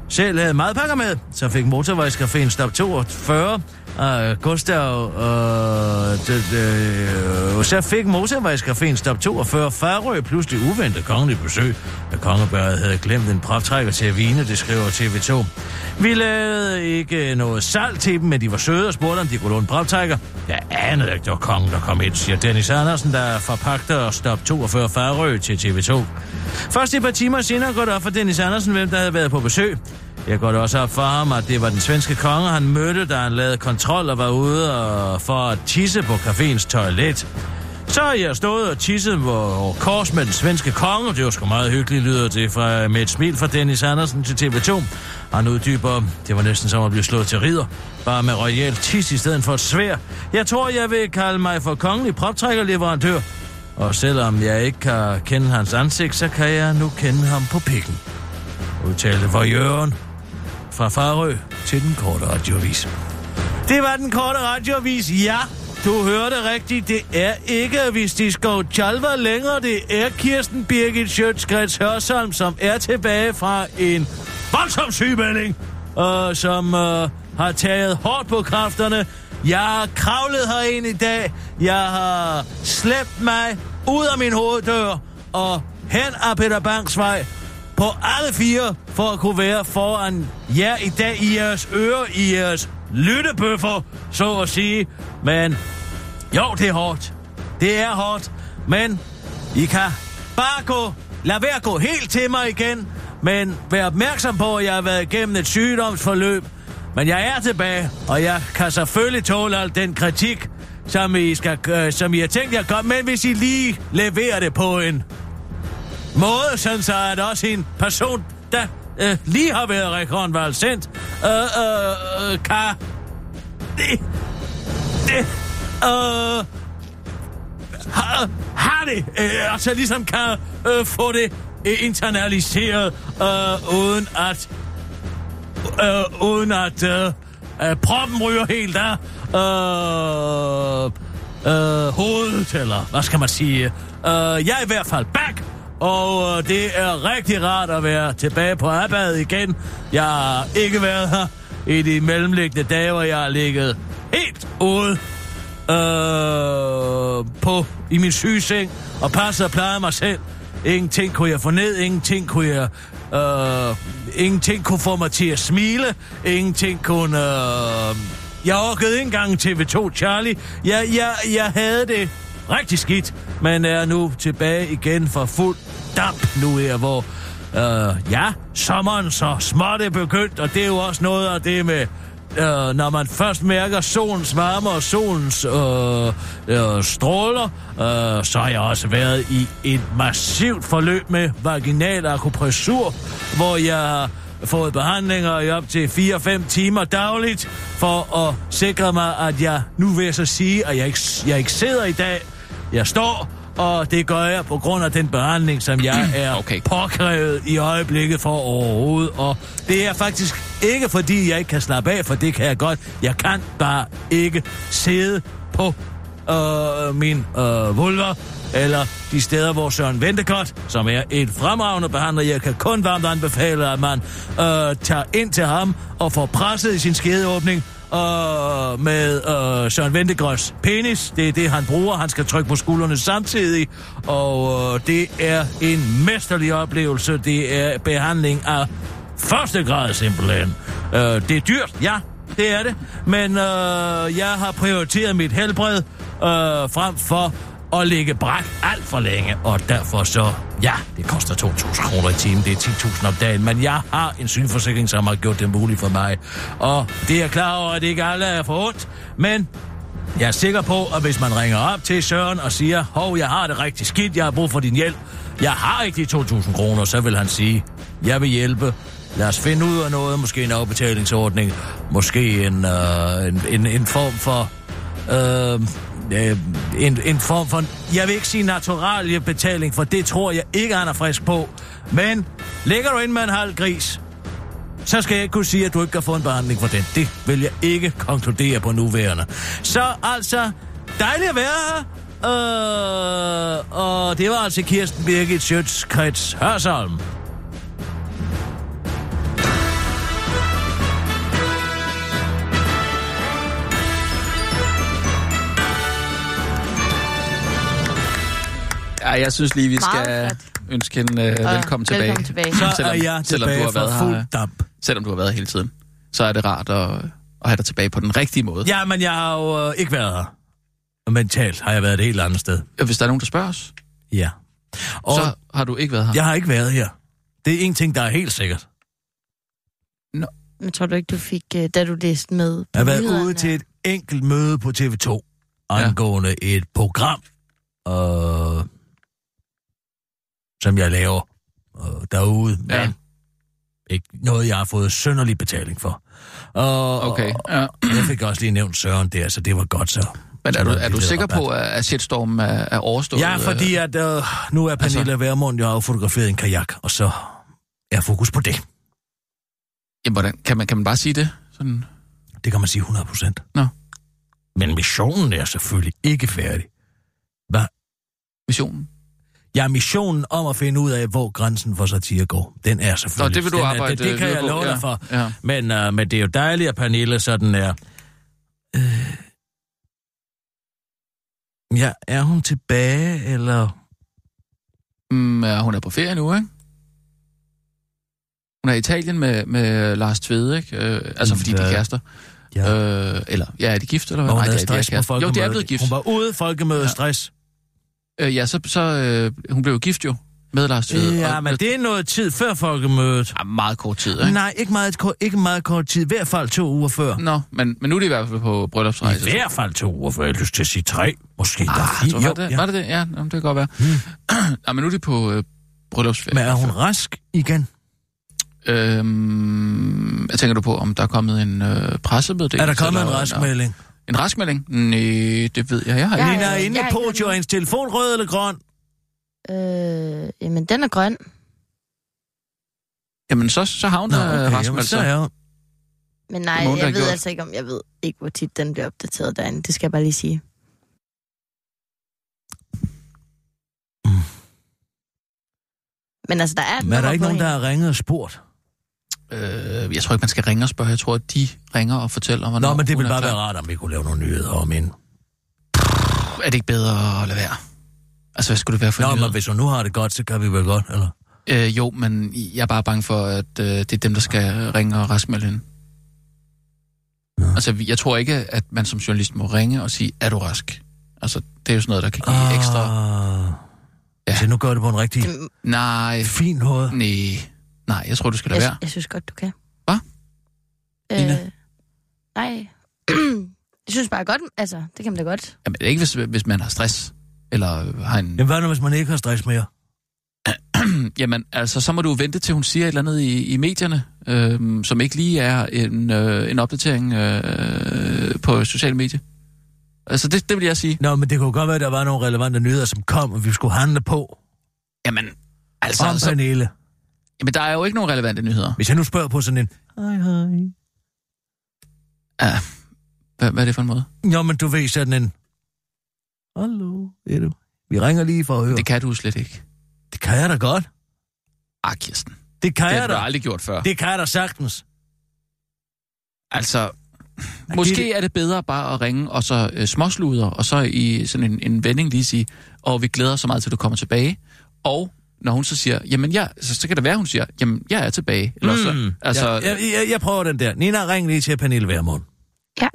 selv havde madpakker med, så fik motorvejscaféen stop 42, Uh, Gustav, øh, det, øh, så fik motorvejscaféen stop 42 Farø pludselig uventet kongelig besøg, da kongebørget havde glemt en proptrækker til at vine, det skriver TV2. Vi lavede ikke noget salt til dem, men de var søde og spurgte, om de kunne låne proptrækker. Jeg anede ikke, det var kongen, der kom ind, siger Dennis Andersen, der forpagter stop 42 Farø til TV2. Først et par timer senere går det op for Dennis Andersen, hvem der havde været på besøg. Jeg går det også op for ham, at det var den svenske konge, han mødte, da han lavede kontrol og var ude og for at tisse på caféens toilet. Så har jeg stået og tisset på kors med den svenske konge. Det var sgu meget hyggeligt, lyder det fra, med et smil fra Dennis Andersen til TV2. Han uddyber, det var næsten som at blive slået til ridder. Bare med royal tis i stedet for et svær. Jeg tror, jeg vil kalde mig for kongelig proptrækkerleverandør. Og selvom jeg ikke kan kende hans ansigt, så kan jeg nu kende ham på pikken. Udtalte Jørgen fra Farø til den korte radiovis. Det var den korte radiovis, ja. Du hørte rigtigt, det er ikke hvis de skal Chalva længere, det er Kirsten Birgit Sjøtskrets Hørsholm, som er tilbage fra en voldsom sygemelding, og som øh, har taget hårdt på kræfterne. Jeg har kravlet herind i dag, jeg har slæbt mig ud af min hoveddør og hen ad Peter Banks vej på alle fire for at kunne være foran jer i dag i jeres ører, i jeres lyttebøffer, så at sige. Men jo, det er hårdt. Det er hårdt. Men I kan bare gå, lad være at gå helt til mig igen, men vær opmærksom på, at jeg har været igennem et sygdomsforløb. Men jeg er tilbage, og jeg kan selvfølgelig tåle al den kritik, som I, skal, øh, som I har tænkt jer godt, men hvis I lige leverer det på en måde, sådan så at også en person, der øh, lige har været rekonvalsent, øh, øh, øh, kan... Det... Det... Øh, har, har det, øh, altså ligesom kan øh, få det øh, internaliseret, øh, uden at, øh, uden at, øh, øh, proppen ryger helt af øh, øh, hovedet, eller hvad skal man sige. Øh, jeg er i hvert fald back, og øh, det er rigtig rart at være tilbage på arbejde igen. Jeg har ikke været her i de mellemliggende dage, hvor jeg har ligget helt ude øh, på, i min sygeseng og passet og plejet mig selv. Ingenting kunne jeg få ned, ingenting kunne jeg... Øh, ingenting kunne få mig til at smile, ingenting kunne... Øh, jeg orkede ikke engang TV2 Charlie. Jeg, jeg, jeg havde det rigtig skidt, men er nu tilbage igen for fuld damp nu her, hvor... Øh, ja, sommeren så småt er begyndt, og det er jo også noget af det med øh, når man først mærker solens varme og solens øh, øh, stråler, øh, så har jeg også været i et massivt forløb med vaginal akupressur, hvor jeg har fået behandlinger i op til 4-5 timer dagligt, for at sikre mig, at jeg nu vil jeg så sige, at jeg ikke, jeg ikke sidder i dag. Jeg står, og det gør jeg på grund af den behandling, som jeg *clears throat* er Okay. påkrævet i øjeblikket for overhovedet. Og det er faktisk ikke, fordi jeg ikke kan slappe af, for det kan jeg godt. Jeg kan bare ikke sidde på øh, min øh, vulva, eller de steder, hvor Søren Ventekot, som er et fremragende behandler, jeg kan kun varmt anbefale, at man øh, tager ind til ham og får presset i sin skedeåbning, øh, med øh, Søren Ventegrøs penis. Det er det, han bruger. Han skal trykke på skuldrene samtidig. Og øh, det er en mesterlig oplevelse. Det er behandling af første grad simpelthen. Øh, det er dyrt, ja. Det er det. Men øh, jeg har prioriteret mit helbred øh, frem for at ligge bræk alt for længe. Og derfor så, ja, det koster 2.000 kroner i timen. Det er 10.000 om dagen. Men jeg har en synforsikring, som har gjort det muligt for mig. Og det er klar over, at det ikke alle er for ondt. Men jeg er sikker på, at hvis man ringer op til Søren og siger, hov, jeg har det rigtig skidt, jeg har brug for din hjælp. Jeg har ikke de 2.000 kroner, så vil han sige, jeg vil hjælpe. Lad os finde ud af noget, måske en afbetalingsordning, måske en, øh, en, en, en form for... Øh, øh, en, en form for... Jeg vil ikke sige naturaliebetaling, for det tror jeg ikke, han er frisk på. Men ligger du ind med en halv gris, så skal jeg ikke kunne sige, at du ikke kan få en behandling for den. Det vil jeg ikke konkludere på nuværende. Så altså, dejligt at være her. Øh, og det var altså Kirsten Birgit Schøtz-Krets Hørsholm. Ja, jeg synes lige, vi skal ønske hende øh, Og velkommen tilbage. velkommen tilbage. Så Selvom- er jeg selvom du tilbage har været for her, fuld damp. Selvom du har været hele tiden, så er det rart at, at have dig tilbage på den rigtige måde. Ja, men jeg har jo øh, ikke været her. Mentalt har jeg været et helt andet sted. Ja. Hvis der er nogen, der spørger os, Ja. Og så har du ikke været her. jeg har ikke været her. Det er en ting, der er helt sikkert. Men tror du ikke, du fik, øh, da du læste med på Jeg har været ude til et enkelt møde på TV2 angående ja. et program, øh, som jeg laver øh, derude, men Ja. ikke noget, jeg har fået sønderlig betaling for. Og, Okay, ja. og jeg fik også lige nævnt Søren der, så det var godt så. Men er du, er du sikker rabat. på, at shitstormen er, er overstået? Ja, fordi at øh, nu er Pernille altså... Vermund jo har jo fotograferet en kajak, og så er fokus på det. Jamen, hvordan, kan, man, kan man bare sige det? Sådan, Det kan man sige 100 procent. Nå. Men missionen er selvfølgelig ikke færdig. Hvad? missionen? Ja, missionen om at finde ud af, hvor grænsen for satire går, den er Nå, selvfølgelig... det vil du den arbejde er, det, det kan videre jeg love ja. dig for. Ja. Men, uh, men det er jo dejligt, at Pernille sådan er... Øh, ja, er hun tilbage, eller... Mm, ja, hun er på ferie nu, ikke? Hun er i Italien med, med Lars Tvede, ikke? Øh, altså, fordi de er kærester. Ja. Øh, eller, ja, er de gift, eller hvad? Hvor hun Nej, havde de de stress på kærester. Jo, folkemødet. de er blevet gift. Hun var ude folkemøde Ja. stress. Øh, ja, så, så øh, hun blev jo gift jo med Lars Tvede. Ja, og, men det er noget tid før folkemødet. Ja, meget kort tid, ikke? Nej, ikke meget, ikke meget kort tid. I hvert fald to uger før. Nå, men, men nu er de i hvert fald på bryllupsrejse. I hvert fald to uger før. Jeg har lyst til at sige tre. Måske der Ah, fire. tror, var, det, var det det? Ja, jamen, det kan godt være. Hmm. ja, *clears throat* men nu er de på øh, bryllupsferie. Men er hun rask igen? Øhm, jeg tænker du på, om der er kommet en øh, pressemeddelelse? Er der kommet en eller- raskmelding? En raskmelding? Nej, det ved jeg. Jeg har Ja, ikke. Nina er inde jeg på, jo er hendes telefon rød eller grøn? Øh, jamen, den er grøn. Jamen, så, så har hun Nå, okay, jamen, raskmeldt så er. Men nej, nogen, jeg ved gjort. altså ikke om, jeg ved ikke, hvor tit den bliver opdateret derinde. Det skal jeg bare lige sige. Men altså, der er et Men er der ikke nogen, der har ringet og spurgt? Øh, jeg tror ikke, man skal ringe og spørge. Jeg tror, at de ringer og fortæller, hvornår Nå, men det ville bare være rart, om vi kunne lave nogle nyheder om hende. Er det ikke bedre at lade være? Altså, hvad skulle det være for Nå, en men hvis hun nu har det godt, så kan vi vel godt, eller? Øh, jo, men jeg er bare bange for, at øh, det er dem, der skal ringe og raskmelde hende. Altså, jeg tror ikke, at man som journalist må ringe og sige, er du rask? Altså, det er jo sådan noget, der kan give Ah. ekstra... Ja. Så nu gør det på en rigtig Nej, fin måde. nej, nej, jeg tror, du skal lade Jeg, være. jeg synes godt, du kan. Hvad? Øh, nej. *clears throat* jeg synes bare godt, altså, det kan man da godt. Jamen, ikke hvis, hvis man har stress, eller har en... Jamen, hvad nu, hvis man ikke har stress mere? *clears throat* Jamen, altså, så må du vente til, hun siger et eller andet i, i medierne, øh, som ikke lige er en, øh, en opdatering øh, på sociale medier. Altså, det, det vil jeg sige. Nå, men det kunne godt være, at der var nogle relevante nyheder, som kom, og vi skulle handle på. Jamen, altså, om altså. Jamen, der er jo ikke nogen relevante nyheder. Hvis jeg nu spørger på sådan en... Hej, hej. Ja, hvad, hvad er det for en måde? Jo, men du ved sådan en... Hallo, ved du? Vi ringer lige for at høre. Det Det, kan du slet ikke. det kan jeg da godt. Ah, Kirsten. Det kan Det har jeg du da. aldrig gjort før. Det kan jeg da sagtens. Altså, måske er det bedre bare at ringe og så øh, småsluder, og så i sådan en, en vending lige sige, og vi glæder os så meget til, at du kommer tilbage. Og når hun så siger, jamen ja, så, så kan det være, hun siger, jamen jeg er tilbage. Eller så, Mm. altså, jeg, jeg, jeg, jeg prøver den der. Nina, ring lige til Pernille Vermund. Ja.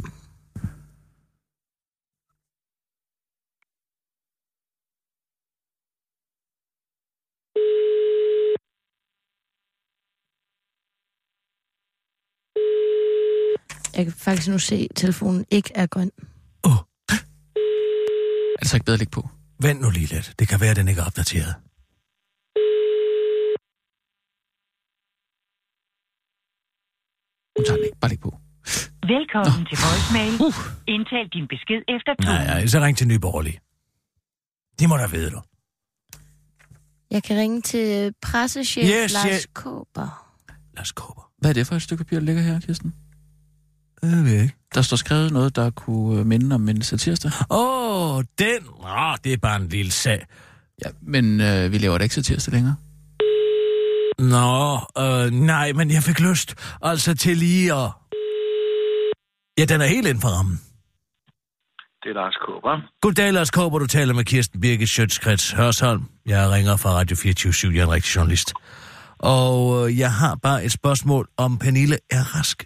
Jeg kan faktisk nu se, at telefonen ikke er grøn. er det så ikke bedre at lægge på? Vent nu lige lidt. Det kan være, at den ikke er opdateret. Hun tager den ikke. Bare læg på. Velkommen til voicemail. Indtal din besked efter Nej, tonen. nej, så ring til Nyborgerlig. De må da vide du. Jeg kan ringe til pressechef Yes, Lars yes. Kåber. Lad os kåber. Hvad er det for et stykke papir, der ligger her, Kirsten? Jeg ved ikke. Der står skrevet noget, der kunne øh, minde om en satirsdag. Åh, oh, den. Åh, det er bare en lille sag. Ja, men øh, vi laver da ikke satirsdag længere. Nå, øh, nej, men jeg fik lyst. Altså til lige at... Ja, den er helt inden for rammen. Det er Lars Kåber. Goddag, Lars Kåber. Du taler med Kirsten Birgit Sjøtskrets Hørsholm. Jeg ringer fra Radio 24 Jeg er en rigtig journalist. Og øh, jeg har bare et spørgsmål om Pernille er rask.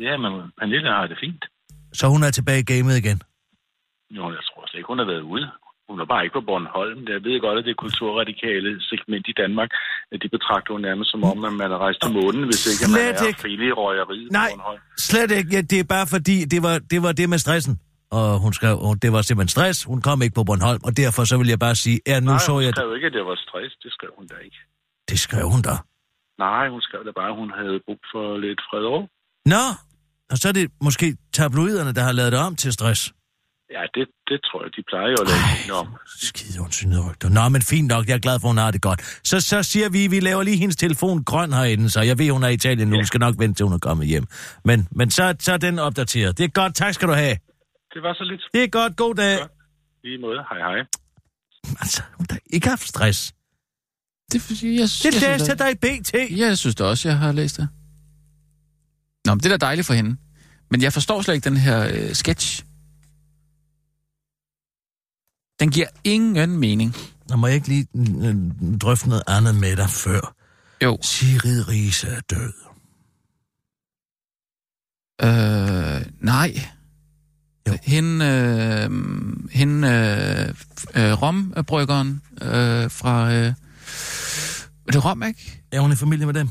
Ja, men Pernille har det fint. Så hun er tilbage i gamet igen. Jo, jeg tror slet ikke, hun har været ude. Hun er bare ikke på Bornholm. Jeg ved godt, at det kulturradikale segment i Danmark, at de betragter hun nærmest som om, at man er rejst til månen, hvis ikke at man Slet er ikke. frivillig i røgeriet Nej. Bornholm. Slet ikke. Ja, det er bare fordi, det var det, var det med stressen. Og hun skrev, og det var simpelthen stress. Hun kom ikke på Bornholm, og derfor så vil jeg bare sige, ja, nu Nej, så hun jeg... skrev ikke, at det var stress. Det skrev hun da ikke. Det skrev hun da. Nej, hun skrev da bare, at hun havde brug for lidt fred og. Nå, og så er det måske tabloiderne, der har lavet det om til stress. Ja, det, det tror jeg, de plejer jo at lave tingene om. Skide ondsynede rygter. Nå, men fint nok, jeg er glad for, hun har det godt. Så, så siger vi, vi laver lige hendes telefon grøn herinde, så jeg ved, hun er i Italien nu. Ja. Hun skal nok vente, til hun er kommet hjem. Men, men så, så er den opdateret. Det er godt, tak skal du have. Det var så lidt. Det er godt, god dag. Godt. Lige måde. Hej, hej. Altså, hun har ikke haft stress. Det, jeg, jeg, Det jeg, læste jeg dig i BT. Ja, jeg synes da også, jeg har læst det. Nå, men det er da dejligt for hende. Men jeg forstår slet ikke den her øh, sketch. Den giver ingen mening. Nå, må jeg ikke lige drøfte noget andet med dig før? Jo. Sigrid Riese er død. Øh, nej. Jo. Hende, øh, hende øh, øh, rombryggeren øh, fra... Øh, er det Rom, ikke? Er hun i familie med dem?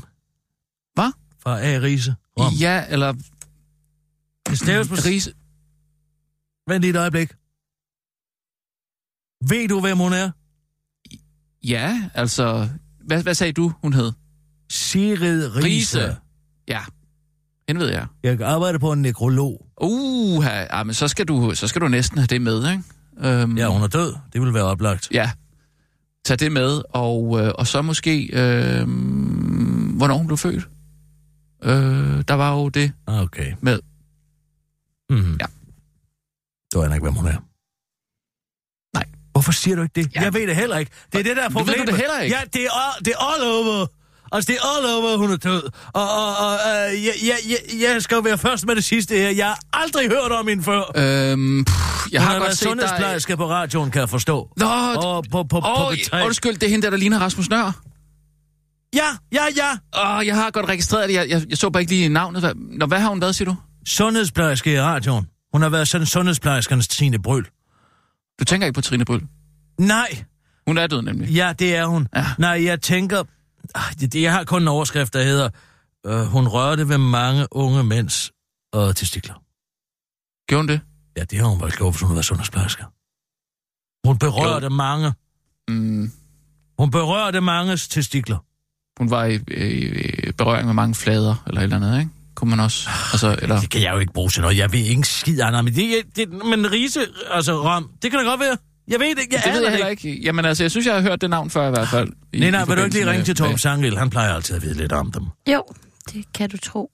Hvad? Fra A. Riese. Rom. Ja, eller Det staves på... Riese. Vent lige et øjeblik. Ved du, hvem hun er? Ja, altså... Hvad, hvad sagde du, hun hed? Sigrid Riese. Riise. Ja, hende ved jeg. Jeg arbejder på en nekrolog. Uh, ja, men så skal, du, så skal du næsten have det med, ikke? Um, Ja, hun er død. Det vil være oplagt. Ja. Tag det med, og, øh, og så måske, øh, hvornår hun blev født. Øh, der var jo det Okay. med... Mm. Ja. Du aner ikke, hvem hun er. Hvorfor siger du ikke det? Ja. Jeg ved det heller ikke. Det er det, der er Du ved problemet. du det heller ikke? Ja, det er, all, det er all over. Altså, det er all over, hun er død. Og, og, og øh, jeg, jeg, jeg, jeg skal jo være først med det sidste her. Jeg har aldrig hørt om hende før. Øhm, pff, jeg hun har har godt set dig... sundhedsplejerske på radioen, kan jeg forstå. Nå, Og på, på, på Åh, B3. undskyld, det er hende der, der ligner Rasmus Nør. Ja, ja, ja. Åh, jeg har godt registreret det. Jeg, jeg, jeg så bare ikke lige navnet. Hvad, Nå, hvad har hun været, siger du? Sundhedsplejerske i radioen. Hun har været sådan sundhedsplejerskernes Tine Bryl. Du tænker ikke på Trine Bryl? Nej, Hun er død nemlig. ja, det er hun. Ja. Nej, jeg tænker... Ah, jeg har kun en overskrift, der hedder... Øh, hun rørte ved mange unge mænds øh, testikler. Gjorde hun det? Ja, det har hun vel gjort, hvis hun har været sundhedsplejerske. Hun berørte Jo. mange. Mm, Hun berørte manges testikler. hun var i, i, i berøring med mange flader, eller et eller andet, ikke? Kunne man også? Altså, eller... Det kan jeg jo ikke bruge til noget. Jeg ved ikke skid andet. Men, det, det, men rise, altså rom, det kan da godt være. Jeg ved det ikke. Jeg Det ved jeg heller ikke. Jamen altså, jeg synes, jeg har hørt det navn før i hvert fald. I, Nej, nej, vil du ikke lige ringe til Torben Sangel? Han plejer altid at vide lidt om dem. Jo, det kan du tro.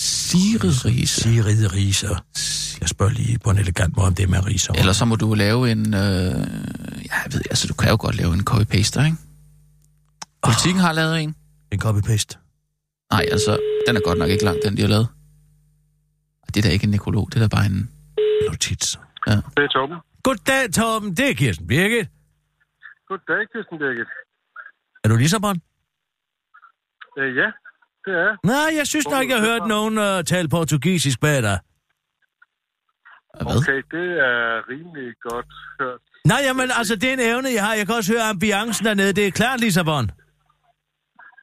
Sigrid Riese. Sigrid Riese. Jeg spørger lige på en elegant måde, om det er med Riese. Eller så må du lave en... Øh, ja, jeg ved, altså, du kan jo godt lave en copy-paste, ikke? Politikken har lavet en. En copy-paste. Nej, altså, den er godt nok ikke lang, den de har lavet. Det er da ikke en nekrolog, det er da bare en... Notits. Det er Torben. Goddag, Torben. Det er Kirsten Birgit. Goddag, Kirsten Birgit. Er du Lissabon? Øh, ja, det er jeg. Nej, jeg synes nok, jeg har hørt nogen uh, tale portugisisk bag dig. Hvad? Okay, det er rimelig godt hørt. Nej, jamen, altså, det er en evne, jeg har. Jeg kan også høre ambiancen dernede. Det er klart, Lissabon.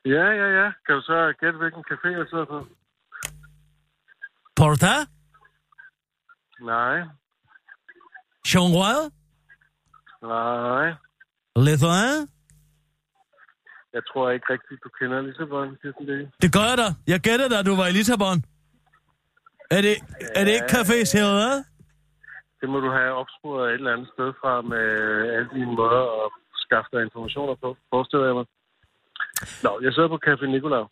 Ja, ja, ja. Kan du så gætte, hvilken café jeg sidder på? Porta? Nej, Chanroy? nej. Lithuan? Jeg tror ikke rigtigt, du kender Lissabon, Kirsten Birgit. Det gør jeg da. Jeg gætter at du var i Lissabon. Er det, er det ikke Café Serra? Det må du have opsporet et eller andet sted fra med alle dine måder at skaffe dig informationer på, forestiller jeg mig. Nå, jeg sidder på Café Nicolau.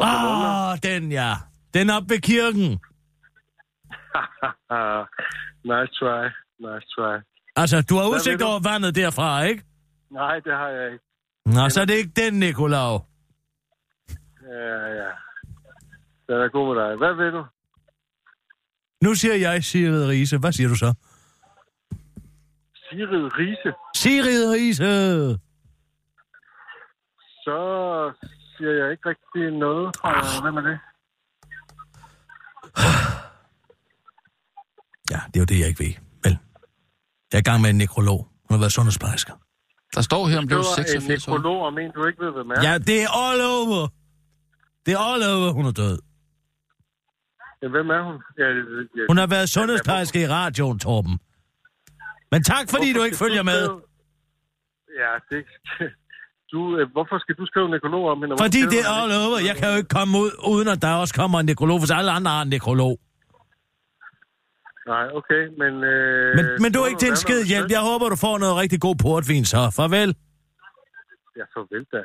Måneder. Ah, den ja. Den op ved kirken. *laughs* nice try, nice try. Altså, du har udsigt du? over vandet derfra, ikke? Nej, det har jeg ikke. Nå, så er det ikke den, Nicolau. Ja, ja. Den er god med dig. Hvad vil du? Nu siger jeg Sigrid Riese. Hvad siger du så? Sigrid Riese. Sigrid Riese! Så siger jeg ikke rigtig noget fra... Hvem er det? Ja, det er jo det, jeg ikke ved. Vel, jeg er i gang med en nekrolog. Hun har været sundhedsplejerske. Der står her, om Det blev var en 86 år. nekrolog om en, du ikke ved, hvem er. Ja, det er all over. Det er all over, hun er død. Ja, hvem er hun? Ja, ja. Hun har været sundhedsplejerske i radioen, Torben. Men tak, fordi Hvorfor du ikke følger med. skrive- Ja, det... Du, øh, hvorfor skal du skrive en nekrolog om hende? og Fordi det er all over. Jeg kan jo ikke komme ud, uden at der også kommer en nekrolog, hvis alle andre har en nekrolog. Nej, okay, men... Øh, Men, men du er ikke til en skid hjælp. Jeg håber, du får noget rigtig god portvin, så farvel. Ja, farvel da.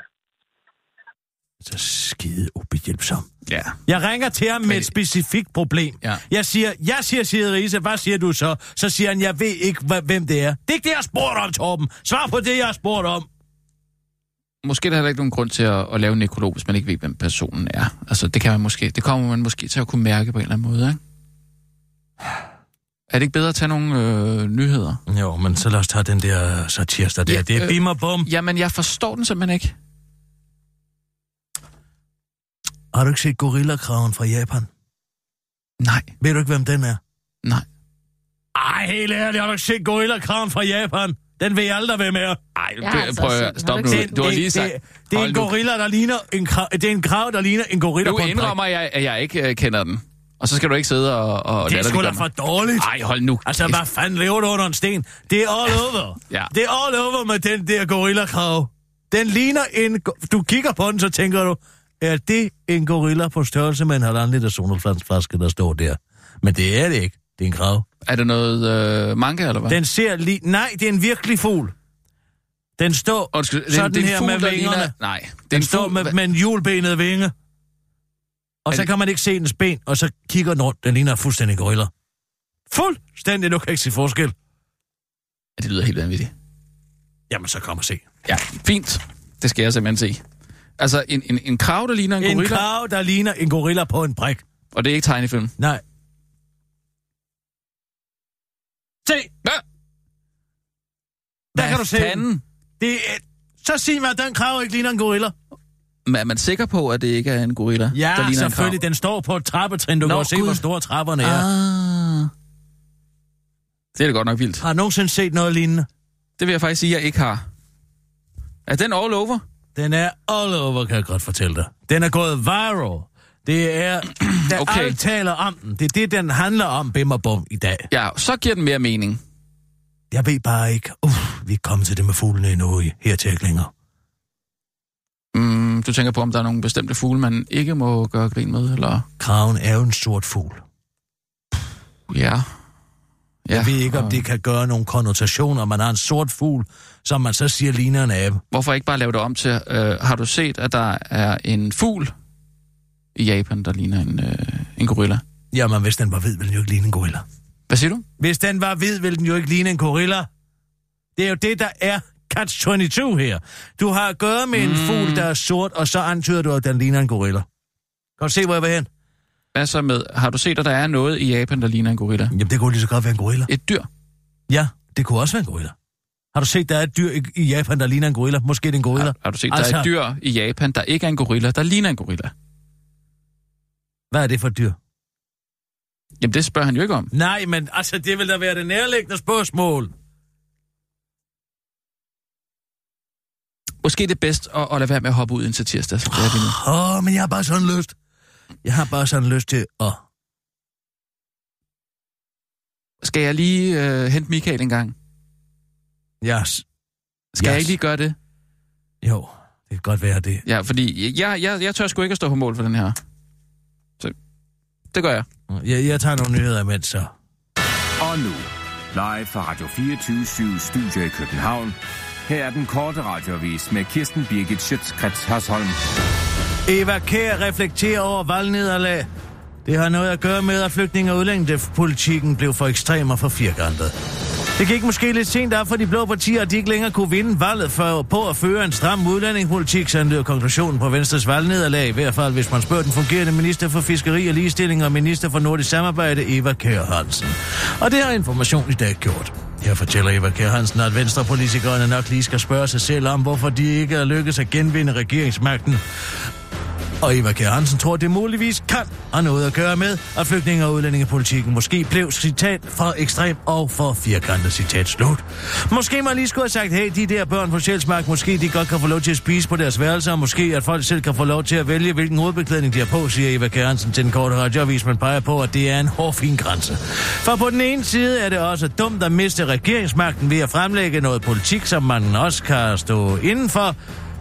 Så skide ubehjælpsom. Ja. Jeg ringer til ham med Men- et specifikt problem. Ja. Jeg siger, jeg siger Sigrid Riese, hvad siger du så? Så siger han, jeg ved ikke, hvem det er. Det er ikke det, jeg har spurgt om, Torben. Svar på det, jeg har spurgt om. Måske er der heller ikke nogen grund til at, at lave en nekrolog, hvis man ikke ved, hvem personen er. Altså, det kan man måske, det kommer man måske til at kunne mærke på en eller anden måde, ikke? Er det ikke bedre at tage nogle øh, nyheder? Jo, men så lad os tage den der satirsdag der. Ja, Ja, det er øh, bim og bum. Jamen, jeg forstår den simpelthen ikke. Har du ikke set gorillakraven fra Japan? Nej, Ved du ikke, hvem den er? nej. Ej, helt ærligt, har du ikke set gorillakraven fra Japan? Den vil jeg aldrig være med. Ej, Jeg altså prøv at stop nu. du har det, lige sagt... det, det er en gorilla, der ligner en krav, det er en krav, der ligner en gorilla Du på en indrømmer, at jeg, at jeg ikke øh, kender den. Og så skal du ikke sidde og, og Det er sgu da for dårligt. Ej, hold nu. Altså, hvad fanden lever du under en sten? Det er all over. Ja. Det er all over med den der gorillakrav. Den ligner en... Du kigger på den, så tænker du, er det en gorilla på størrelse med en halvanden liter solflaske, der står der? Men det er det ikke. Det er en krav. Er det noget øh, manga, eller hvad? Den ser lige... Nej, det er en virkelig fugl. Den står Undskyld, er- sådan det er en her fugl, med vingerne. ligner... Nej, Den en står fugl... med, med en hjulbenet vinge. Og så det- kan man ikke se dens ben, og så kigger den rundt. Den ligner fuldstændig gorilla. Fuldstændig, du kan ikke se forskel. Ja, det lyder helt vanvittigt. Jamen, så kom og se. Ja, fint. Det skal jeg simpelthen se. Altså, en, en, en krav, der ligner en, En gorilla, krav, der ligner en gorilla på en brik. og det er ikke tegnefilm. Nej. Se, Hvad? der kan du se den. fanden? Det er... Så sig mig, at den krav ikke ligner en gorilla. Men er man sikker på, at det ikke er en gorilla, Ja, der ligner selvfølgelig. en Den står på et trappetrin. Du Nå, kan se, hvor store trapperne er. Ah. Det er da godt nok vildt. Har du nogensinde set noget lignende? Det vil jeg faktisk sige, at jeg ikke har. Er den all over? Den er all over, kan jeg godt fortælle dig. Den er gået viral. Det er... *clears throat* Der Okay. Alt taler om den. Det er det, den handler om, Bim og Bum, i dag. Ja, så giver den mere mening. Jeg ved bare ikke... Uh, vi er kommet til det med fuglene endnu i her længere. Mm, du tænker på, om der er nogle bestemte fugle, man ikke må gøre grin med, eller... Kraven er jo en sort fugl. Ja. Ja, Jeg ved ikke, om det kan gøre nogle konnotationer, man har en sort fugl, som man så siger ligner en abe. Hvorfor ikke bare lave det om til... Øh, har du set, at der er en fugl i Japan, der ligner en, øh, en gorilla? Jamen, hvis den var hvid, ville den jo ikke ligne en gorilla. Hvad siger du? Hvis den var hvid, ville den jo ikke ligne en gorilla. Det er jo det, der er catch-22 her. Du har gøre med en Mm. fugl, der er sort, og så antyder du, at den ligner en gorilla. Kan du se, hvor jeg vil hen? Hvad så med... Har du set, at der er noget i Japan, der ligner en gorilla? Jamen, det kunne lige så godt være en gorilla. Et dyr? Ja, det kunne også være en gorilla. Har du set, der er et dyr i, i Japan, der ligner en gorilla? Måske er det en gorilla. Har, har du set, der er Altså- et dyr i Japan, der ikke er en gorilla, der ligner en gorilla? Hvad er det for et dyr? Jamen, det spørger han jo ikke om. Nej, men altså, det vil da være det nærliggende spørgsmål. Måske det er bedst at, at lade være med at hoppe ud indtil tirsdag, som det er nu. Åh, oh, men jeg har bare sådan lyst. Jeg har bare sådan lyst til at... Skal jeg lige øh, hente Michael en gang? Yes. Skal Yes. jeg ikke lige gøre det? Jo, det kan godt være det. Ja, fordi jeg, jeg, jeg tør sgu ikke at stå på mål for den her. Det gør jeg. Jeg, jeg tager nogle nyheder imens, så. Og nu, live fra Radio 24 Studio i København. Her er den korte radiovis med Kirsten Birgit Schøtzgrads Hasholm. Eva Kær reflekterer over valgnederlag. Det har noget at gøre med, at flygtninge- og udlændingepolitikken blev for ekstrem og for firkantet. Det gik måske lidt sent af for de blå partier, at de ikke længere kunne vinde valget for, på at føre en stram udlændingepolitik, så lyder konklusionen på Venstres valgnederlag. I hvert fald, hvis man spørger den fungerende minister for fiskeri og ligestilling og minister for nordisk samarbejde, Eva Kjær Hansen. Og det har information i dag gjort. Her fortæller Eva Kjær Hansen, at venstrepolitikerne nok lige skal spørge sig selv om, hvorfor de ikke er lykkedes at genvinde regeringsmagten. Og Eva Kjær Hansen tror, det muligvis kan have noget at gøre med, at flygtninge- og udlændingepolitikken måske blev, citat, for ekstrem og for firkantet, citat slut. Måske man lige skulle have sagt, hey, de der børn på Sjælsmark, måske de godt kan få lov til at spise på deres værelser, og måske at folk selv kan få lov til at vælge, hvilken hovedbeklædning de har på, siger Eva Kjær Hansen til den korte radioavis, man peger på, at det er en hårfin grænse. For på den ene side er det også dumt at miste regeringsmagten ved at fremlægge noget politik, som man også kan stå indenfor,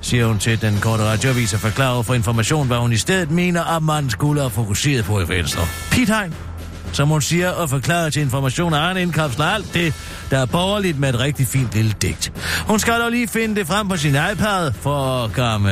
siger hun til den korte radioavis og forklarer for information, hvad hun i stedet mener, at man skulle have fokuseret på i Venstre. Pithegn, som hun siger og forklarer til information, at han indkapsler alt det, der er borgerligt med et rigtig fint lille digt. Hun skal dog lige finde det frem på sin iPad for at komme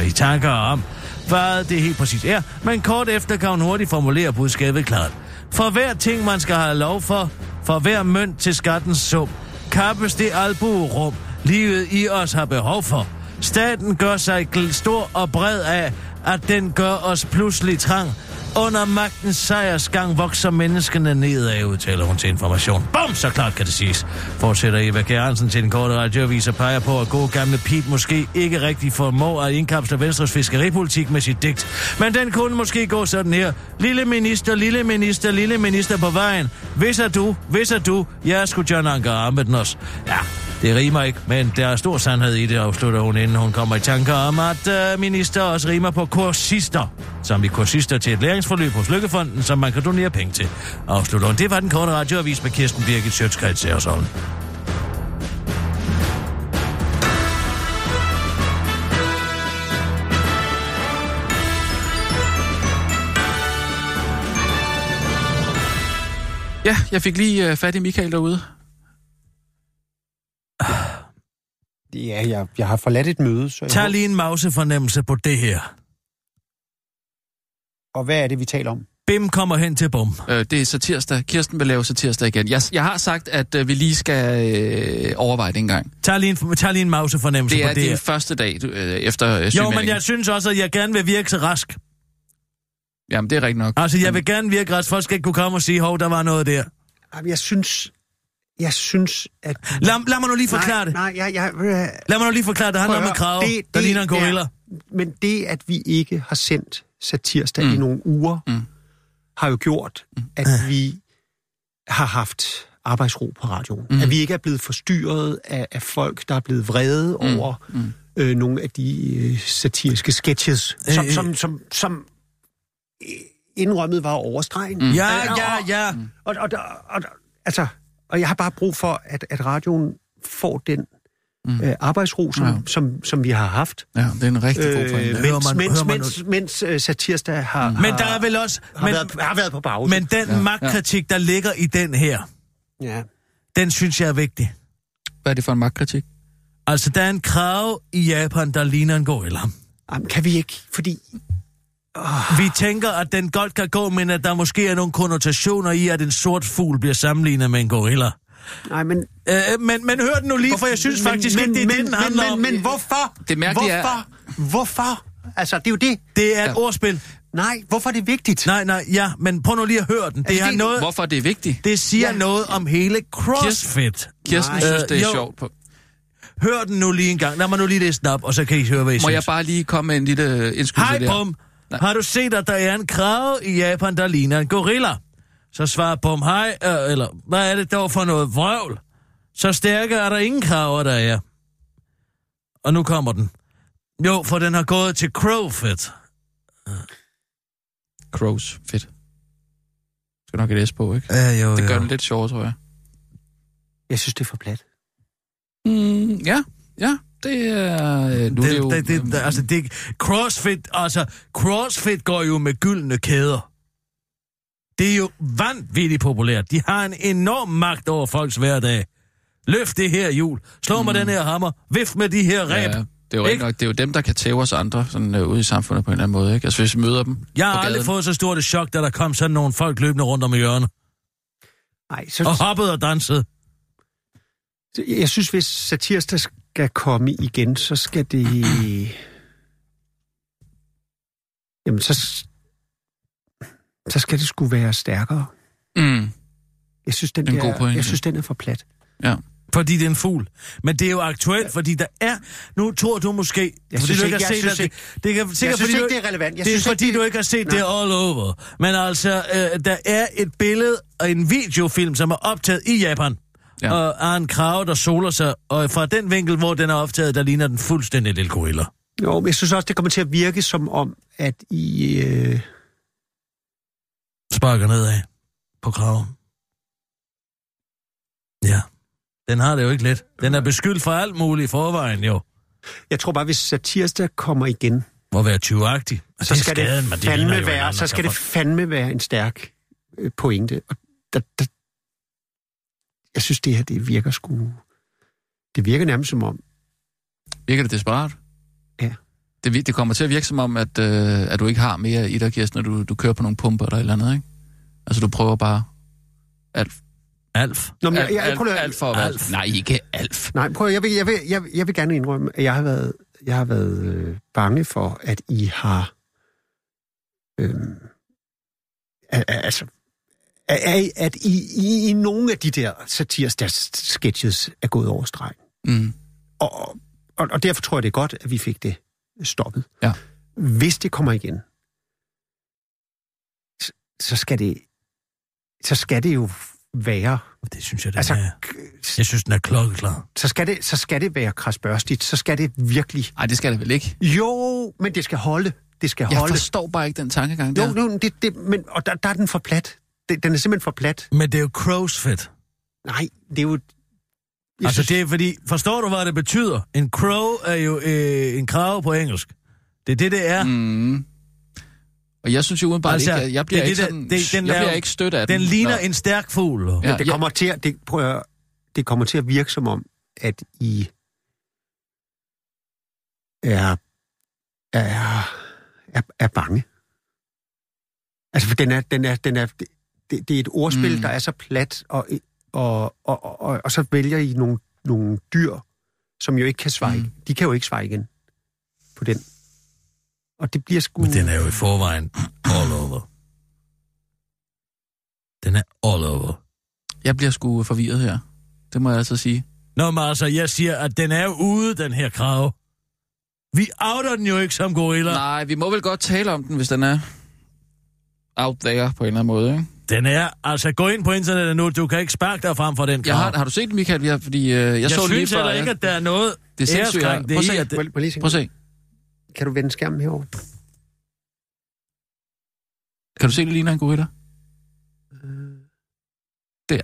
øh, i tanker om, hvad det helt præcis er, men kort efter kan hun hurtigt formulere budskabet klart. For hver ting, man skal have lov for, for hver mønt til skattens sum, kappes det albuerum, livet i os har behov for. Staten gør sig stor og bred af, at den gør os pludselig trang. Under magtens sejrsgang vokser menneskene nedad, udtaler hun til information. Bum, så klart kan det siges. Fortsætter Eva Gerhansen Hansen til den korte radioavis og peger på, at gode gamle Pete måske ikke rigtig formår at indkapsle Venstres fiskeripolitik med sit digt. Men den kunne måske gå sådan her. Lille minister, lille minister, lille minister på vejen. Hvis er du, hvis er du, jeg er sgu John Anker Armednos. Ja, det rimer ikke, men der er stor sandhed i det, afslutter hun, inden hun kommer i tanker om, at øh, minister også rimer på kursister, som i kursister til et læringsforløb hos Lykkefonden, som man kan donere penge til. Afslutter hun. Det var den korte radioavis med Kirsten Birgit Sjøtskreds Særsholm. Ja, jeg fik lige øh, fat i Michael derude. Ja, jeg, jeg har forladt et møde, så Tag lige en mausefornemmelse på det her. Og hvad er det, vi taler om? Bim kommer hen til bum. Øh, det er satirsdag. Kirsten vil lave satirsdag igen. Jeg, jeg har sagt, at øh, vi lige skal øh, overveje det en gang. Tag lige en, tag lige en mausefornemmelse Det på er det din her. første dag du, øh, efter øh, Jo, men jeg synes også, at jeg gerne vil virke så rask. Jamen, det er rigtigt nok. Altså, jeg vil gerne virke rask. Folk skal ikke kunne komme og sige, hov, der var noget der. Jamen, jeg synes... Jeg synes, at... Lad, lad mig nu lige forklare nej, det. Nej, jeg... jeg Lad mig nu lige forklare det. Det handler om en krav, det- der det ligner en gorilla. Men det, at vi ikke har sendt satirsdag mm. i nogle uger, mm. har jo gjort, at vi har haft arbejdsro på radioen. Mm. At vi ikke er blevet forstyrret af, af folk, der er blevet vrede mm. over mm. Øh, nogle af de øh, satiriske sketches, som, Øh, som, som, som øh, indrømmet var overstregen. Ja, ja, ja. Og, og, og, og, altså, og jeg har bare brug for, at, at radioen får den mm. øh, arbejdsro, som, Ja. som, som vi har haft. Ja, det er en rigtig god Øh, pointe. Hører mens, man- mens, hører man mens, mens øh, satirsdag har, Men der er vel også... har, Men, været, har været på pause. men den Ja, magtkritik, der ligger i den her, ja. den synes jeg er vigtig. Hvad er det for en magtkritik? Altså, der er en krav i Japan, der ligner en gorilla. Jamen, kan vi ikke, fordi... Vi tænker, at den godt kan gå, men at der måske er nogle konnotationer i, at en sort fugl bliver sammenlignet med en gorilla. Nej, men... Øh, men, men hør den nu lige, for jeg synes men, faktisk men, ikke, det er men, det, den men, handler men, om. men, men hvorfor? Det mærkelige er- hvorfor? Hvorfor? Altså, det er jo det. Det er et Ja. ordspil. Nej, hvorfor er det vigtigt? Nej, nej, ja, men prøv nu lige at høre den. Det, Altså, er det- noget, Hvorfor er det vigtigt? det siger Ja. noget om hele CrossFit. Kirsten Nej. synes, det er Øh, jo. sjovt. På. Hør den nu lige en gang. Lad mig nu lige læse den op, og så kan I høre, hvad I Må synes. jeg bare lige komme med en lille indskydelse Hej, der? Bum. Nej. Har du set, at der er en krav i Japan, der ligner en gorilla? Så svarer Bum, hej, øh, eller hvad er det dog for noget vrøvl? Så stærke er der ingen kraver, der er. Og nu kommer den. Jo, for den har gået til Crowfit. Crows, fedt. Skal nok et S på, ikke? Ja, jo, Det gør jo. den lidt sjovere, tror jeg. Jeg synes, det er for plat. Mm, ja, ja, det er... øh, Nu er det, Det, jo, det, det, det, altså, det, CrossFit, altså, CrossFit går jo med gyldne kæder. Det er jo vanvittigt populært. De har en enorm magt over folks hverdag. Løft det her hjul. Slå mm. med den her hammer. Vift med de her ræb. ja, det er jo Ikke? Nok, det er jo dem, der kan tæve os andre sådan, øh, ude i samfundet på en eller anden måde. Ikke? Altså, hvis vi møder dem Jeg har på aldrig fået så stort et chok, da der kom sådan nogle folk løbende rundt om hjørnet. Nej, så, Og hoppede og dansede. jeg synes, hvis satirsdag skal komme igen, så skal det... Jamen, så, så skal det skulle være stærkere. Mm, Jeg synes, den, En der, god jeg synes, den er for plat. ja. Fordi det er en fugl. Men det er jo aktuelt, fordi der er... Nu tror du måske... Jeg fordi synes du ikke- har jeg set synes det. ikke- Det kan Jeg sikkert, synes fordi ikke, det er relevant. Jeg det er synes fordi, ikke, du ikke har set Nej. det all over. Men altså, øh, der er et billede og en videofilm, som er optaget i Japan. Ja. Og er en krav, der soler sig. Og fra den vinkel, hvor den er optaget, der ligner den fuldstændig lille gorilla. Jo, men jeg synes også, det kommer til at virke som om, at I... Øh, Sparker nedad på kraven. Ja. Den har det jo ikke let. Den er beskyldt for alt muligt i forvejen, jo. jeg tror bare, hvis satirsdag kommer igen, Må være 20-agtig. Og så det skal skaden, det det fandme en være, så skal det fandme være en stærk øh, pointe. Og der, der, jeg synes, det her, det virker sgu... Det virker nærmest som om, Virker det desperat? Ja. Det, det kommer til at virke som om, at, øh, at du ikke har mere i dig, Kirsten, når du, du kører på nogle pumper eller et eller andet, ikke? Altså, du prøver bare alt, Alf. Nå, men jeg, jeg, alt, prøv, at- alt for at være... Alf. Nej, ikke Alf. Nej, prøv, at- jeg vil, jeg, vil, jeg, vil- jeg vil gerne indrømme, at jeg har været, jeg har været øh, bange for, at I har... Øh, altså, at, at I, I, i nogle af de der satirsdags sketches er gået over stregen. Mm. Og, og, og derfor tror jeg, det er godt, at vi fik det stoppet. Ja. Hvis det kommer igen, så, så skal det så skal det jo være... Det synes jeg, den Altså, er. Jeg synes, den er klokkeklar. så skal det, så skal det være krasbørstigt. Så skal det virkelig... Ej, det skal det vel ikke. Jo, men det skal holde. Det skal Jeg holde. forstår bare ikke den tankegang Jo, der. jo, det, det, men, og der, der er den for plat. Det, den er simpelthen for plat. Men det er jo CrossFit. Nej, det er jo... Jeg Altså, synes- det er fordi... Forstår du, hvad det betyder? En crow er jo øh, en krav på engelsk. Det er det, det er. Mm. Og jeg synes jo udenbart Altså, ikke, at jeg bliver det ikke sådan, det- den jeg er bliver jo- ikke stødt af Den den. ligner Nå. en stærk fugl. Ja, det kommer til at, det, prøv at, det kommer til at virke som om, at I er, er, er, er bange. Altså, for den er, den er, den er, det, det er et ordspil, Mm. der er så plat, og, og, og, og, og, og så vælger I nogle, nogle dyr, som jo ikke kan svare. Mm. Mm. De kan jo ikke svare igen på den. Og det bliver sgu... Men den er jo i forvejen all over. Den er all over. Jeg bliver sgu forvirret her. Det må jeg altså sige. Nå, men altså, jeg siger, at den er jo ude, den her krav. Vi outer den jo ikke som gorilla. Nej, vi må vel godt tale om den, hvis den er out there på en eller anden måde, ikke? Den er, altså, gå ind på internettet nu, du kan ikke sparke dig frem for den krav. Jeg har, har du set den, Michael? Vi har, fordi, øh, jeg, jeg så synes lige heller ikke, at der er noget Det er sindssygt. æreskrænk. Prøv at se. at det, må lige. Prøv at se. Kan du vende skærmen herover? Kan du se, det ligner en gorilla? Der.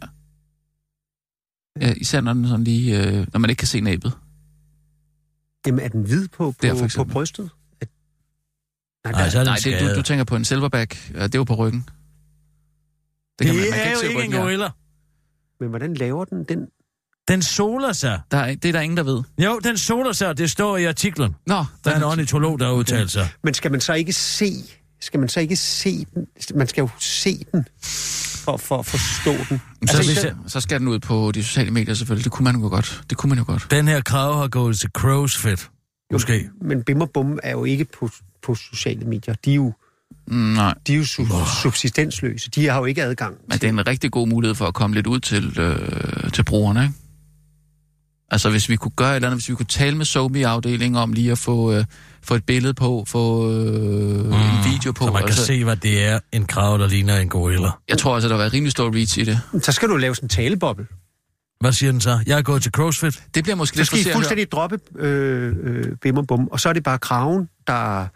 Ja, især når den sådan lige, øh, når man ikke kan se næbet. Jamen, er den hvid på, på, Der, for på brystet? Nej, Nej, der, så er den Nej, det, du, du tænker på en silverback. Ja, det er jo på ryggen. Det, kan man- man det kan er jo se ikke en gorilla. Men hvordan laver den den? Den soler sig. Der er, det er der ingen, der ved. Jo, den soler sig, det står i artiklen. Nå, Der er en ornitolog, der har udtalt sig. Men skal man så ikke se... Skal man så ikke se den? Man skal jo se den for, for at forstå den. så, Altså, hvis så, jeg- så skal den ud på de sociale medier selvfølgelig. Det kunne man jo godt. Det kunne man jo godt. Den her krav har gået til CrossFit. Måske. Men Bim og Bum er jo ikke på, på sociale medier. De er jo, nej, de er jo su- subsistensløse. De har jo ikke adgang. men det er en rigtig god mulighed for at komme lidt ud til, øh, til brugerne, ikke? Altså, hvis vi kunne gøre et eller andet, hvis vi kunne tale med Somi-afdelingen om lige at få, øh, få et billede på, få øh, mm, en video på. Så man kan altså, se, hvad det er, en krav, der ligner en gorilla. Jeg tror altså, der var rimelig stor reach i det. Så skal du lave sådan en taleboble. Hvad siger den så? Jeg er gået til CrossFit. Det bliver måske Så lidt skal I fuldstændig droppe øh, øh, Bim og Bum, og så er det bare kraven, der,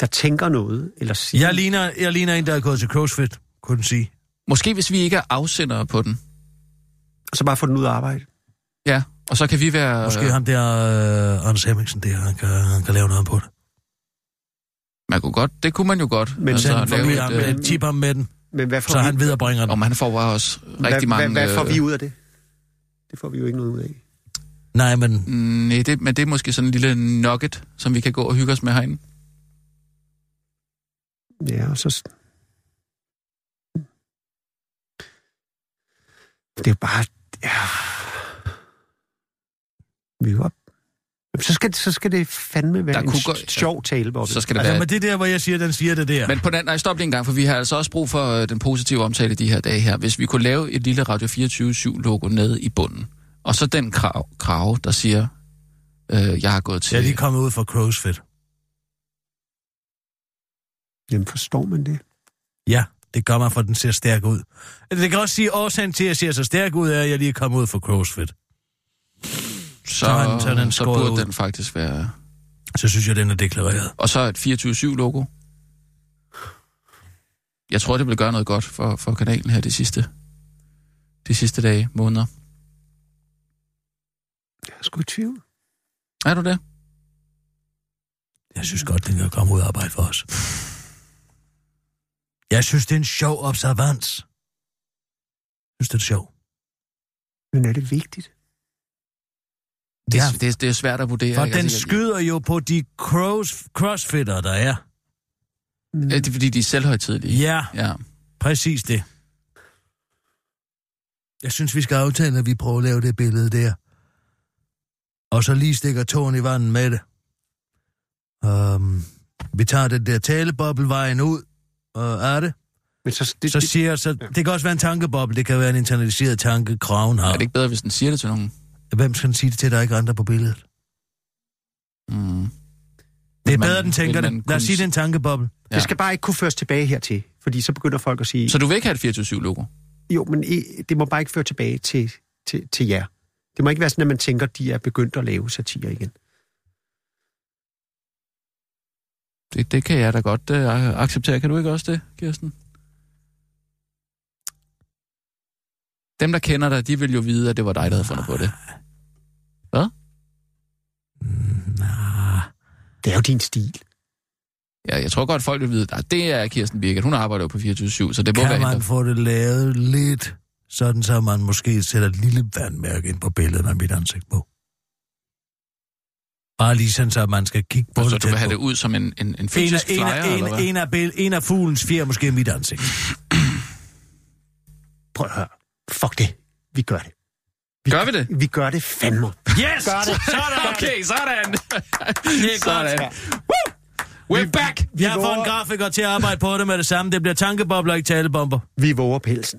der tænker noget, eller siger... Jeg ligner, jeg ligner en, der er gået til CrossFit, kunne den sige. Måske hvis vi ikke er afsendere på den. Og så bare få den ud af arbejde. Ja, og så kan vi være... Måske ham der, uh, Anders Hemmingsen der, han kan, han kan lave noget på det. Man kunne godt, det kunne man jo godt. Men Så han lave et, ham, øh, med, tip ham med den, Men hvad får, så vi, han viderebringer den. Om han får bare også rigtig hvad, mange... hvad, hvad får øh, vi ud af det? Det får vi jo ikke noget ud af. Nej, men Mm, Nej, det, men det er måske sådan en lille nugget, som vi kan gå og hygge os med herinde. Ja, og så... Det er jo bare... Ja. Vi er jo op. Så skal, det, så skal det fandme være Der en kunne gå- sjov taleboble. Så skal det altså, være... men det der, hvor jeg siger, den siger det der. Men på den, nej, stop lige en gang, for vi har altså også brug for øh, den positive omtale de her dage her. Hvis vi kunne lave et lille Radio 24-7-logo nede i bunden, og så den krav, krav der siger, øh, jeg har gået til... Jeg er lige kommet ud fra CrossFit. Jamen, forstår man det? Ja, det gør man, for den ser stærk ud. Det kan også sige, at årsagen til, at jeg ser så stærk ud, er, at jeg lige er kommet ud fra CrossFit. så, så den- så den så burde ud. den faktisk være... Så synes jeg, den er deklareret. Og så et 24-7-logo. Jeg tror, det vil gøre noget godt for, for kanalen her de sidste, de sidste dage, måneder. Jeg er sgu i tvivl. Er du det? Jeg synes godt, den kan komme ud og arbejde for os. Jeg synes, det er en sjov observans. Jeg synes, det er sjov. Men er det vigtigt? Det, Ja. det, det er svært at vurdere. For ikke? den Altså, skyder jo på de cross, crossfitter, der er. Mm. Ja, det er fordi, de er selvhøjtidlige. Ja, Ja. præcis det. Jeg synes, vi skal aftale, at vi prøver at lave det billede der. Og så lige stikker tåen i vandet med det. Um, vi tager den der talebobbelvejen ud, og er det? Men så, det, Så siger, så, det kan også være en tankeboble, det kan være en internaliseret tanke, kraven har. Er det ikke bedre, hvis den siger det til nogen? Hvem skal den sige det til, der er ikke andre på billedet? Mm. Det er man- bedre, den tænker det. Lad os sige, det er en tankeboble. Ja. det skal bare ikke kunne føres tilbage hertil. Fordi så begynder folk at sige, Så du vil ikke have et 24-7-logo? jo, men i- det må bare ikke føre tilbage til, til, til jer. Det må ikke være sådan, at man tænker, at de er begyndt at lave satire igen. Det, det kan jeg da godt uh, acceptere. Kan du ikke også det, Kirsten? Dem, der kender dig, de vil jo vide, at det var dig, der havde fundet på det. Nah. Det er jo din stil. Ja, jeg tror godt, folk vil vide, at det er Kirsten Birgit. Hun arbejder jo på 24 så det må Kan være man hende. få det lavet lidt, sådan så man måske sætter et lille vandmærke ind på billedet med mit ansigt på? Bare lige sådan, så man skal kigge på Så det du vil have det ud som en, en, en En af, fysisk en, flyer, af, eller en, hvad? en, af, en af fuglens fjer måske mit ansigt. Prøv at høre. Fuck det. Vi gør det. Gør vi det? Vi gør det fandme. Yes! Gør det. Sådan! Okay, sådan. Det er Sådan. godt. We're back! Jeg har fået en grafiker til at arbejde på det med det samme. Det bliver tankebobler, ikke talebomber. Vi våger pelsen.